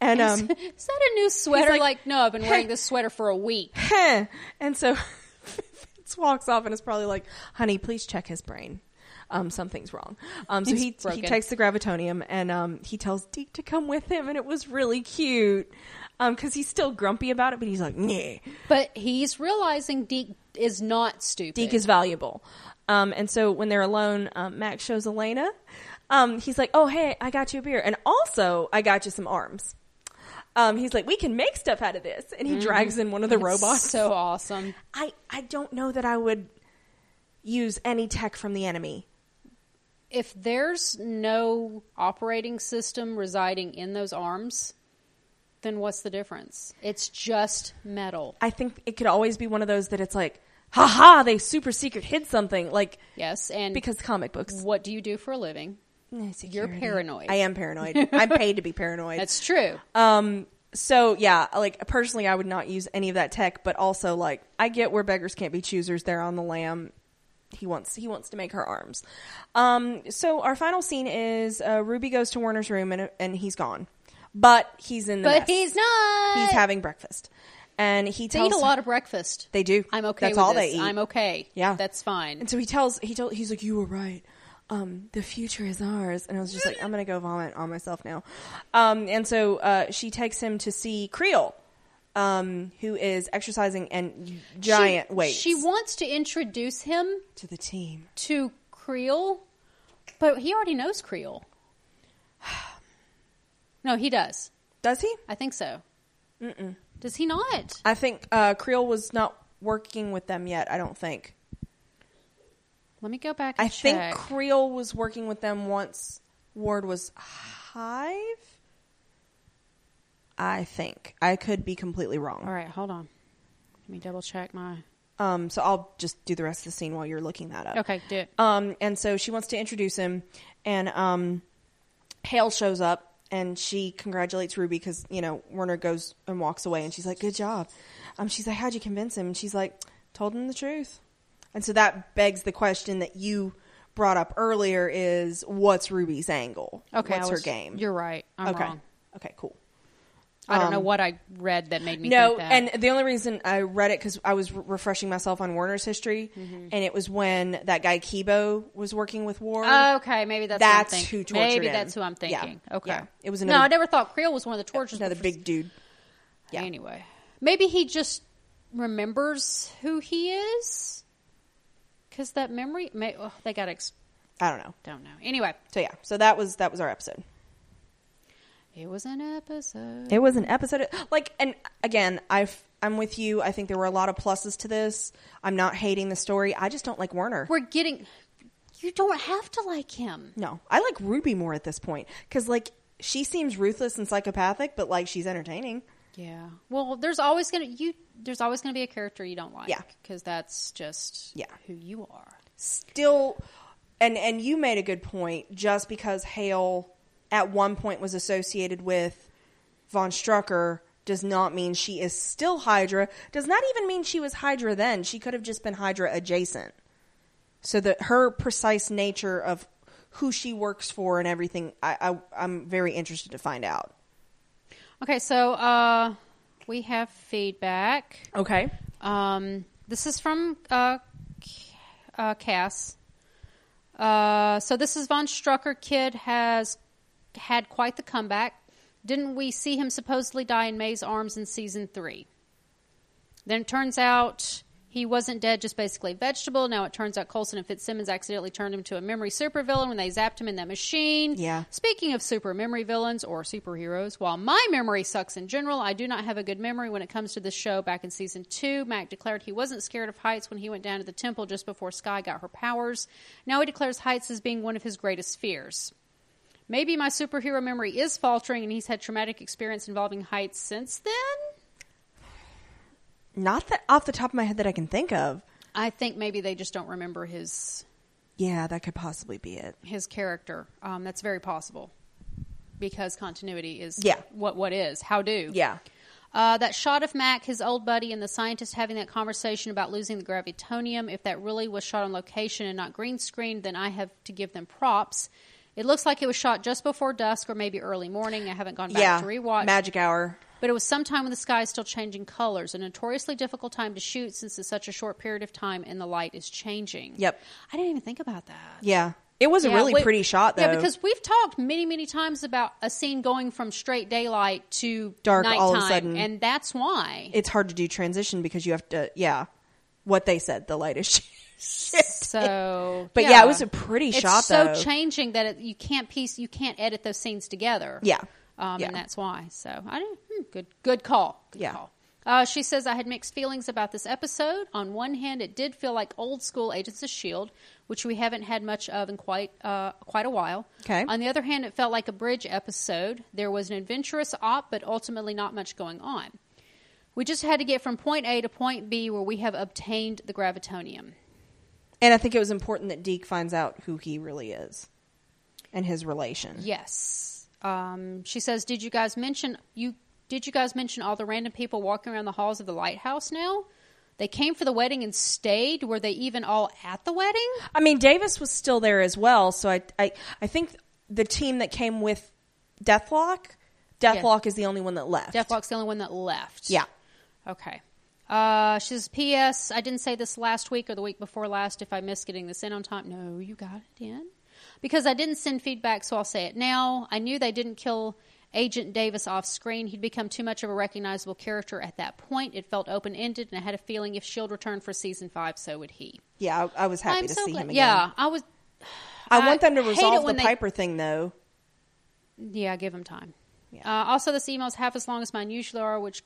And um, Is that a new sweater? like- Like, no, I've been wearing this sweater for a week. heh. and so Fitz walks off and is probably like, "Honey, please check his brain. Um, something's wrong." Um, so He's he he takes the gravitonium and um, he tells Deke to come with him, and it was really cute. Um, because he's still grumpy about it, but he's like, "Nah." But he's realizing Deke is not stupid. Deke is valuable. Um, and so when they're alone, um, Max shows Elena. Um, he's like, "Oh, hey, I got you a beer, and also I got you some arms." Um, he's like, "We can make stuff out of this," and he drags in one of the robots. so awesome. I I don't know that I would use any tech from the enemy. If there's no operating system residing in those arms, then what's the difference? It's just metal. I think it could always be one of those that it's like, "Ha ha!" They super secret hid something, like Yes, and because comic books. what do you do for a living? You're paranoid. I am paranoid. I'm paid to be paranoid. That's true. Um. So yeah, like personally, I would not use any of that tech, but also like I get where beggars can't be choosers. There on the lam, he wants he wants to make her arms. Um. So our final scene is uh, Ruby goes to Warner's room and and he's gone, but he's in the but mess. he's not. he's having breakfast, and he They eat a lot of breakfast. They do. I'm okay. That's with all this. they eat. I'm okay. Yeah. that's fine. And so he tells he told he's like you were right. Um, the future is ours, and I was just like, I'm gonna go vomit on myself now. Um, and so uh, she takes him to see Creel, um, who is exercising and giant she, weights. She wants to introduce him to the team. to Creel, but he already knows Creel. no, he does. Does he? I think so. Does he not? I think uh, Creel was not working with them yet. I don't think. Let me go back. And I think. Creel was working with them once Ward was Hive. I think I could be completely wrong. All right, hold on. Let me double check my. Um, so I'll just do the rest of the scene while you're looking that up. Okay, do it. Um, and so she wants to introduce him, and um, Hale shows up, and she congratulates Ruby because you know Werner goes and walks away, and she's like, "Good job." Um, she's like, "How'd you convince him?" And she's like, "Told him the truth." And so that begs the question that you brought up earlier: is what's Ruby's angle? Okay, what's I her game? You're right. I'm okay. wrong. Okay, cool. I don't know Um, what I read that made me No, think that. and the only reason I read it because I was re- refreshing myself on Warner's history, Mm-hmm. and it was when that guy Kebo was working with Ward. okay, maybe that's That's what I'm who tortured Maybe him. that's who I'm Yeah, thinking. Okay, yeah. It was no. another- I never thought Creel was one of the torturers. Another big dude. Yeah. Anyway, maybe he just remembers who he is because that memory. May, oh, they got. Ex- I don't know. don't know. Anyway, So yeah, so that was that was our episode. It was an episode. It was an episode like, and again, I've I'm with you. I think there were a lot of pluses to this. I'm not hating the story. I just don't like Werner. We're getting. You don't have to like him. No, I like Ruby more at this point because like she seems ruthless and psychopathic, but like she's entertaining. Yeah. Well, there's always gonna you. There's always gonna be a character you don't like. Yeah. Because that's just Yeah. who you are. still and and you made a good point just because Hale at one point was associated with von Strucker does not mean she is still Hydra does not even mean she was Hydra then she could have just been Hydra adjacent so that her precise nature of who she works for and everything. I, I I'm very interested to find out. Okay, so uh, we have feedback. Okay. Um, this is from uh, uh, Cass. Uh, so this is Von Strucker. Kid has had quite the comeback. Didn't we see him supposedly die in May's arms in season three? Then it turns out he wasn't dead, just basically a vegetable. Now it turns out Coulson and Fitzsimmons accidentally turned him to a memory supervillain when they zapped him in that machine. Yeah. Speaking of super memory villains or superheroes, while my memory sucks in general, I do not have a good memory when it comes to this show. Back in season two, Mac declared he wasn't scared of heights when he went down to the temple just before Skye got her powers. Now he declares heights as being one of his greatest fears. Maybe my superhero memory is faltering and he's had traumatic experience involving heights since then? Not that off the top of my head that I can think of. I think maybe they just don't remember his Yeah, that could possibly be it. his character. Um, that's very possible because continuity is Yeah. what what is how do Yeah. Uh, that shot of Mac, his old buddy, and the scientist having that conversation about losing the gravitonium. If that really was shot on location and not green screened, then I have to give them props. It looks like it was shot just before dusk or maybe early morning. I haven't gone back yeah. to rewatch. Magic Hour. But it was sometime when the sky is still changing colors, a notoriously difficult time to shoot since it's such a short period of time and the light is changing. Yep. I didn't even think about that. Yeah. It was a really we- pretty shot though. Yeah, because we've talked many, many times about a scene going from straight daylight to Dark nighttime, all of a sudden. and that's why. it's hard to do transition because you have to yeah. What they said, the light is So, But yeah, it was a pretty shot. it's shot, so though. changing that it, you can't piece, you can't edit those scenes together. Yeah. um, Yeah. and that's why. So I didn't. Hmm, good, good call. Good Yeah. call. Uh, she says I had mixed feelings about this episode. On one hand, it did feel like old school Agents of Shield, which we haven't had much of in quite uh, quite a while. Okay. On the other hand, it felt like a bridge episode. There was an adventurous op, but ultimately not much going on. We just had to get from point A to point B, where we have obtained the gravitonium. And I think it was important that Deke finds out who he really is and his relation. Yes. Um, she says, "Did you guys mention you? Did you guys mention all the random people walking around the halls of the lighthouse? Now they came for the wedding and stayed. Were they even all at the wedding? I mean, Davis was still there as well, so I I, I think the team that came with Deathlok, Deathlok is the only one that left. Deathlok's the only one that left. Yeah. Okay. Uh, she says, P.S. I didn't say this last week or the week before last. If I missed getting this in on time, no, you got it in because I didn't send feedback, so I'll say it now. I knew they didn't kill Agent Davis off screen. He'd become too much of a recognizable character at that point. It felt open ended, and I had a feeling if Shield returned for season five, so would he. Yeah, I, I was happy I'm to so see glad. him again. Yeah, I was. I, I want them to resolve the they- Piper thing though. Yeah, give him time. Yeah. Uh, also, this email's half as long as mine usually are, which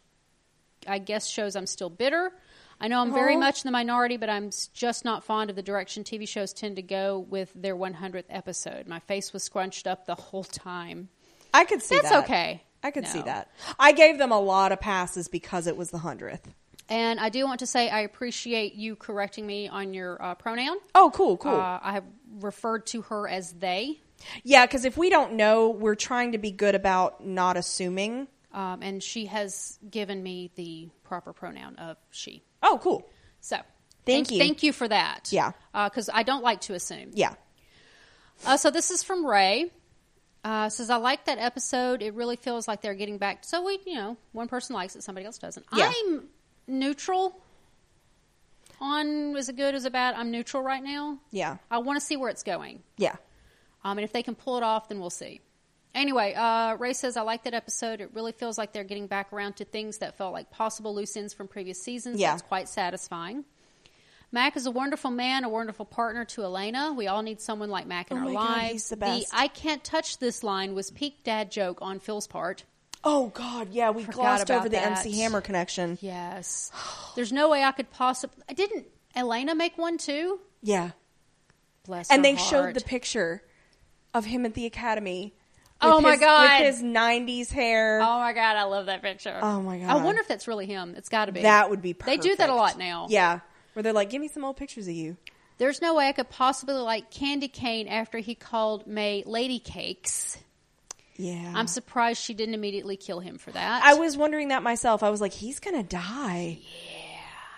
I guess shows I'm still bitter. I know I'm very much in the minority, but I'm just not fond of the direction TV shows tend to go with their 100th episode. My face was scrunched up the whole time. I could see That's that. okay. I could see that. I gave them a lot of passes because it was the hundredth. And I do want to say I appreciate you correcting me on your uh, pronoun. Oh, cool, cool. Uh, I have referred to her as they, yeah, because if we don't know, we're trying to be good about not assuming. Um, and she has given me the proper pronoun of she. Oh, cool. So Thank you. Thank you for that. Yeah. Because I don't like to assume. Yeah. Uh, so this is from Ray. Uh, says I like that episode. It really feels like they're getting back. So we, you know, one person likes it, somebody else doesn't. Yeah. I'm neutral. On is it good, is it bad? I'm neutral right now. Yeah. I want to see where it's going. Yeah. Um, and if they can pull it off, then we'll see. Anyway, uh, Ray says, I like that episode. It really feels like they're getting back around to things that felt like possible loose ends from previous seasons. Yeah. That's quite satisfying. Mac is a wonderful man, a wonderful partner to Elena. We all need someone like Mac in Oh our my God, lives. he's the best. I can't touch this line was peak dad joke on Phil's part. Oh God, yeah, we Forgot glossed over the that. MC Hammer connection. Yes. There's no way I could possibly. I didn't Elena make one too? Yeah, Bless her. and they heart. showed the picture of him at the academy. Oh with my his- God. with his '90s hair. Oh my god, I love that picture. Oh my god, I wonder if that's really him. It's got to be. that would be. Perfect. They do that a lot now. Yeah, where they're like, "Give me some old pictures of you." There's no way I could possibly like Candy Cane after he called May Lady Cakes. Yeah, I'm surprised she didn't immediately kill him for that. I was wondering that myself. I was like, "He's gonna die." Yeah.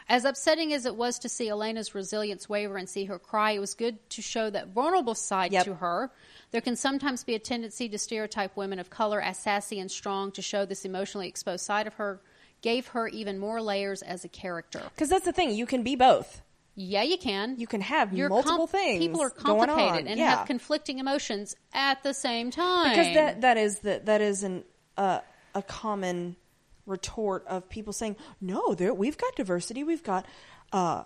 As upsetting as it was to see Elena's resilience waver and see her cry, it was good to show that vulnerable side Yep. to her. There can sometimes be a tendency to stereotype women of color as sassy and strong. To show this emotionally exposed side of her gave her even more layers as a character. Because that's the thing, you can be both. Yeah, you can. You can have You're multiple com- things. People are complicated and yeah. have conflicting emotions at the same time. because that that is the, that is an uh, a common retort of people saying no there we've got diversity we've got uh,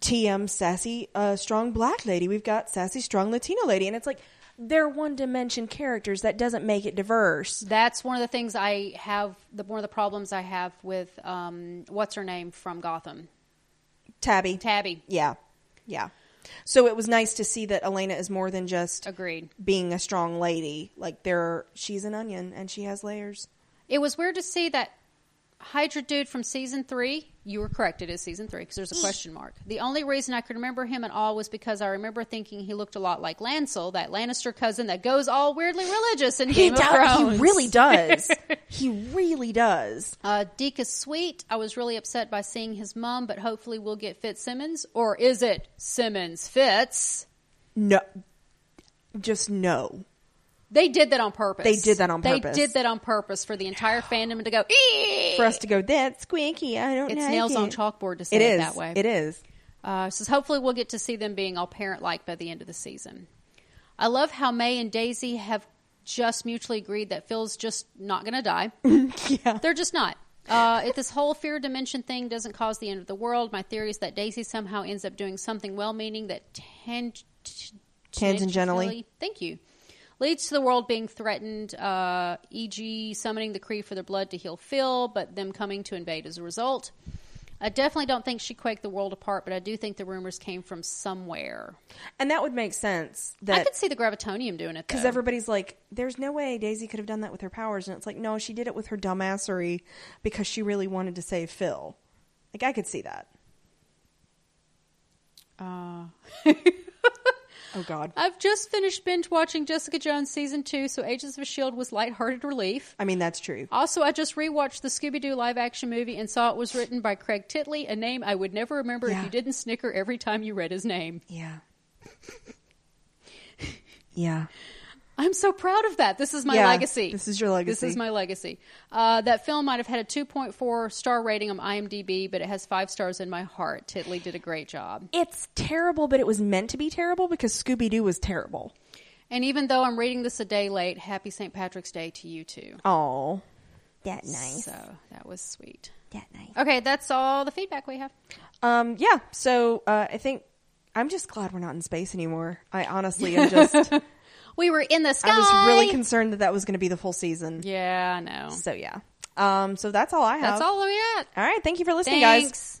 TM sassy uh, strong black lady we've got sassy strong Latino lady and it's like they're one dimension characters that doesn't make it diverse That's one of the things I have. The one of the problems I have with um, what's her name from Gotham, Tabby Tabby. yeah yeah so it was nice to see that Elena is more than just Agreed. being a strong lady like there she's an onion and she has layers It was weird to see that Hydra dude from season three. You were correct. It is season three because there's a question mark. The only reason I could remember him at all was because I remember thinking he looked a lot like Lancel, that Lannister cousin that goes all weirdly religious in he Game of does Thrones. he really does he really does Uh, Deke is sweet. I was really upset by seeing his mom, but hopefully we'll get Fitzsimmons. Or is it Simmons Fitz? no just no They did that on purpose. They did that on purpose. They did that on purpose for the entire fandom to go, "Ee!" for us to go that's squeaky i don't It's like nails on chalkboard to say it it, is that way. it is Uh, says hopefully we'll get to see them being all parent like by the end of the season. I love how May and Daisy have just mutually agreed that Phil's just not going to die. yeah They're just not. Uh, if this whole fear dimension thing doesn't cause the end of the world, my theory is that Daisy somehow ends up doing something well-meaning that tang- Tangentially. thank you, leads to the world being threatened. Uh, e.g., summoning the Kree for their blood to heal Phil, but them coming to invade as a result. I definitely don't think she quaked the world apart, but I do think the rumors came from somewhere. and that would make sense I could see the gravitonium doing it because everybody's like there's no way daisy could have done that with her powers and it's like no she did it with her dumbassery because she really wanted to save phil like i could see that Uh, oh god I've just finished binge watching Jessica Jones season two, so Agents of S.H.I.E.L.D. was lighthearted relief. i mean that's true Also, I just rewatched the Scooby Doo live action movie and saw it was written by Craig Titley, a name I would never remember Yeah. if you didn't snicker every time you read his name. yeah yeah I'm so proud of that. This is my Yeah, legacy. this is your legacy. This is my legacy. Uh, that film might have had a 2.4 star rating on IMDb, but it has five stars in my heart. Titley did a great job. it's terrible but it was meant to be terrible because scooby-doo was terrible And even though I'm reading this a day late, happy St. Patrick's Day to you too. oh that nice So that was sweet. that nice Okay, that's all the feedback we have. Um, yeah. So uh, I think I'm just glad we're not in space anymore. I honestly am just. We were in the sky. I was really concerned that that was going to be the full season. Yeah, I know. So yeah. Um, so that's all I have. That's all we got. All right. Thank you for listening, guys. Thanks.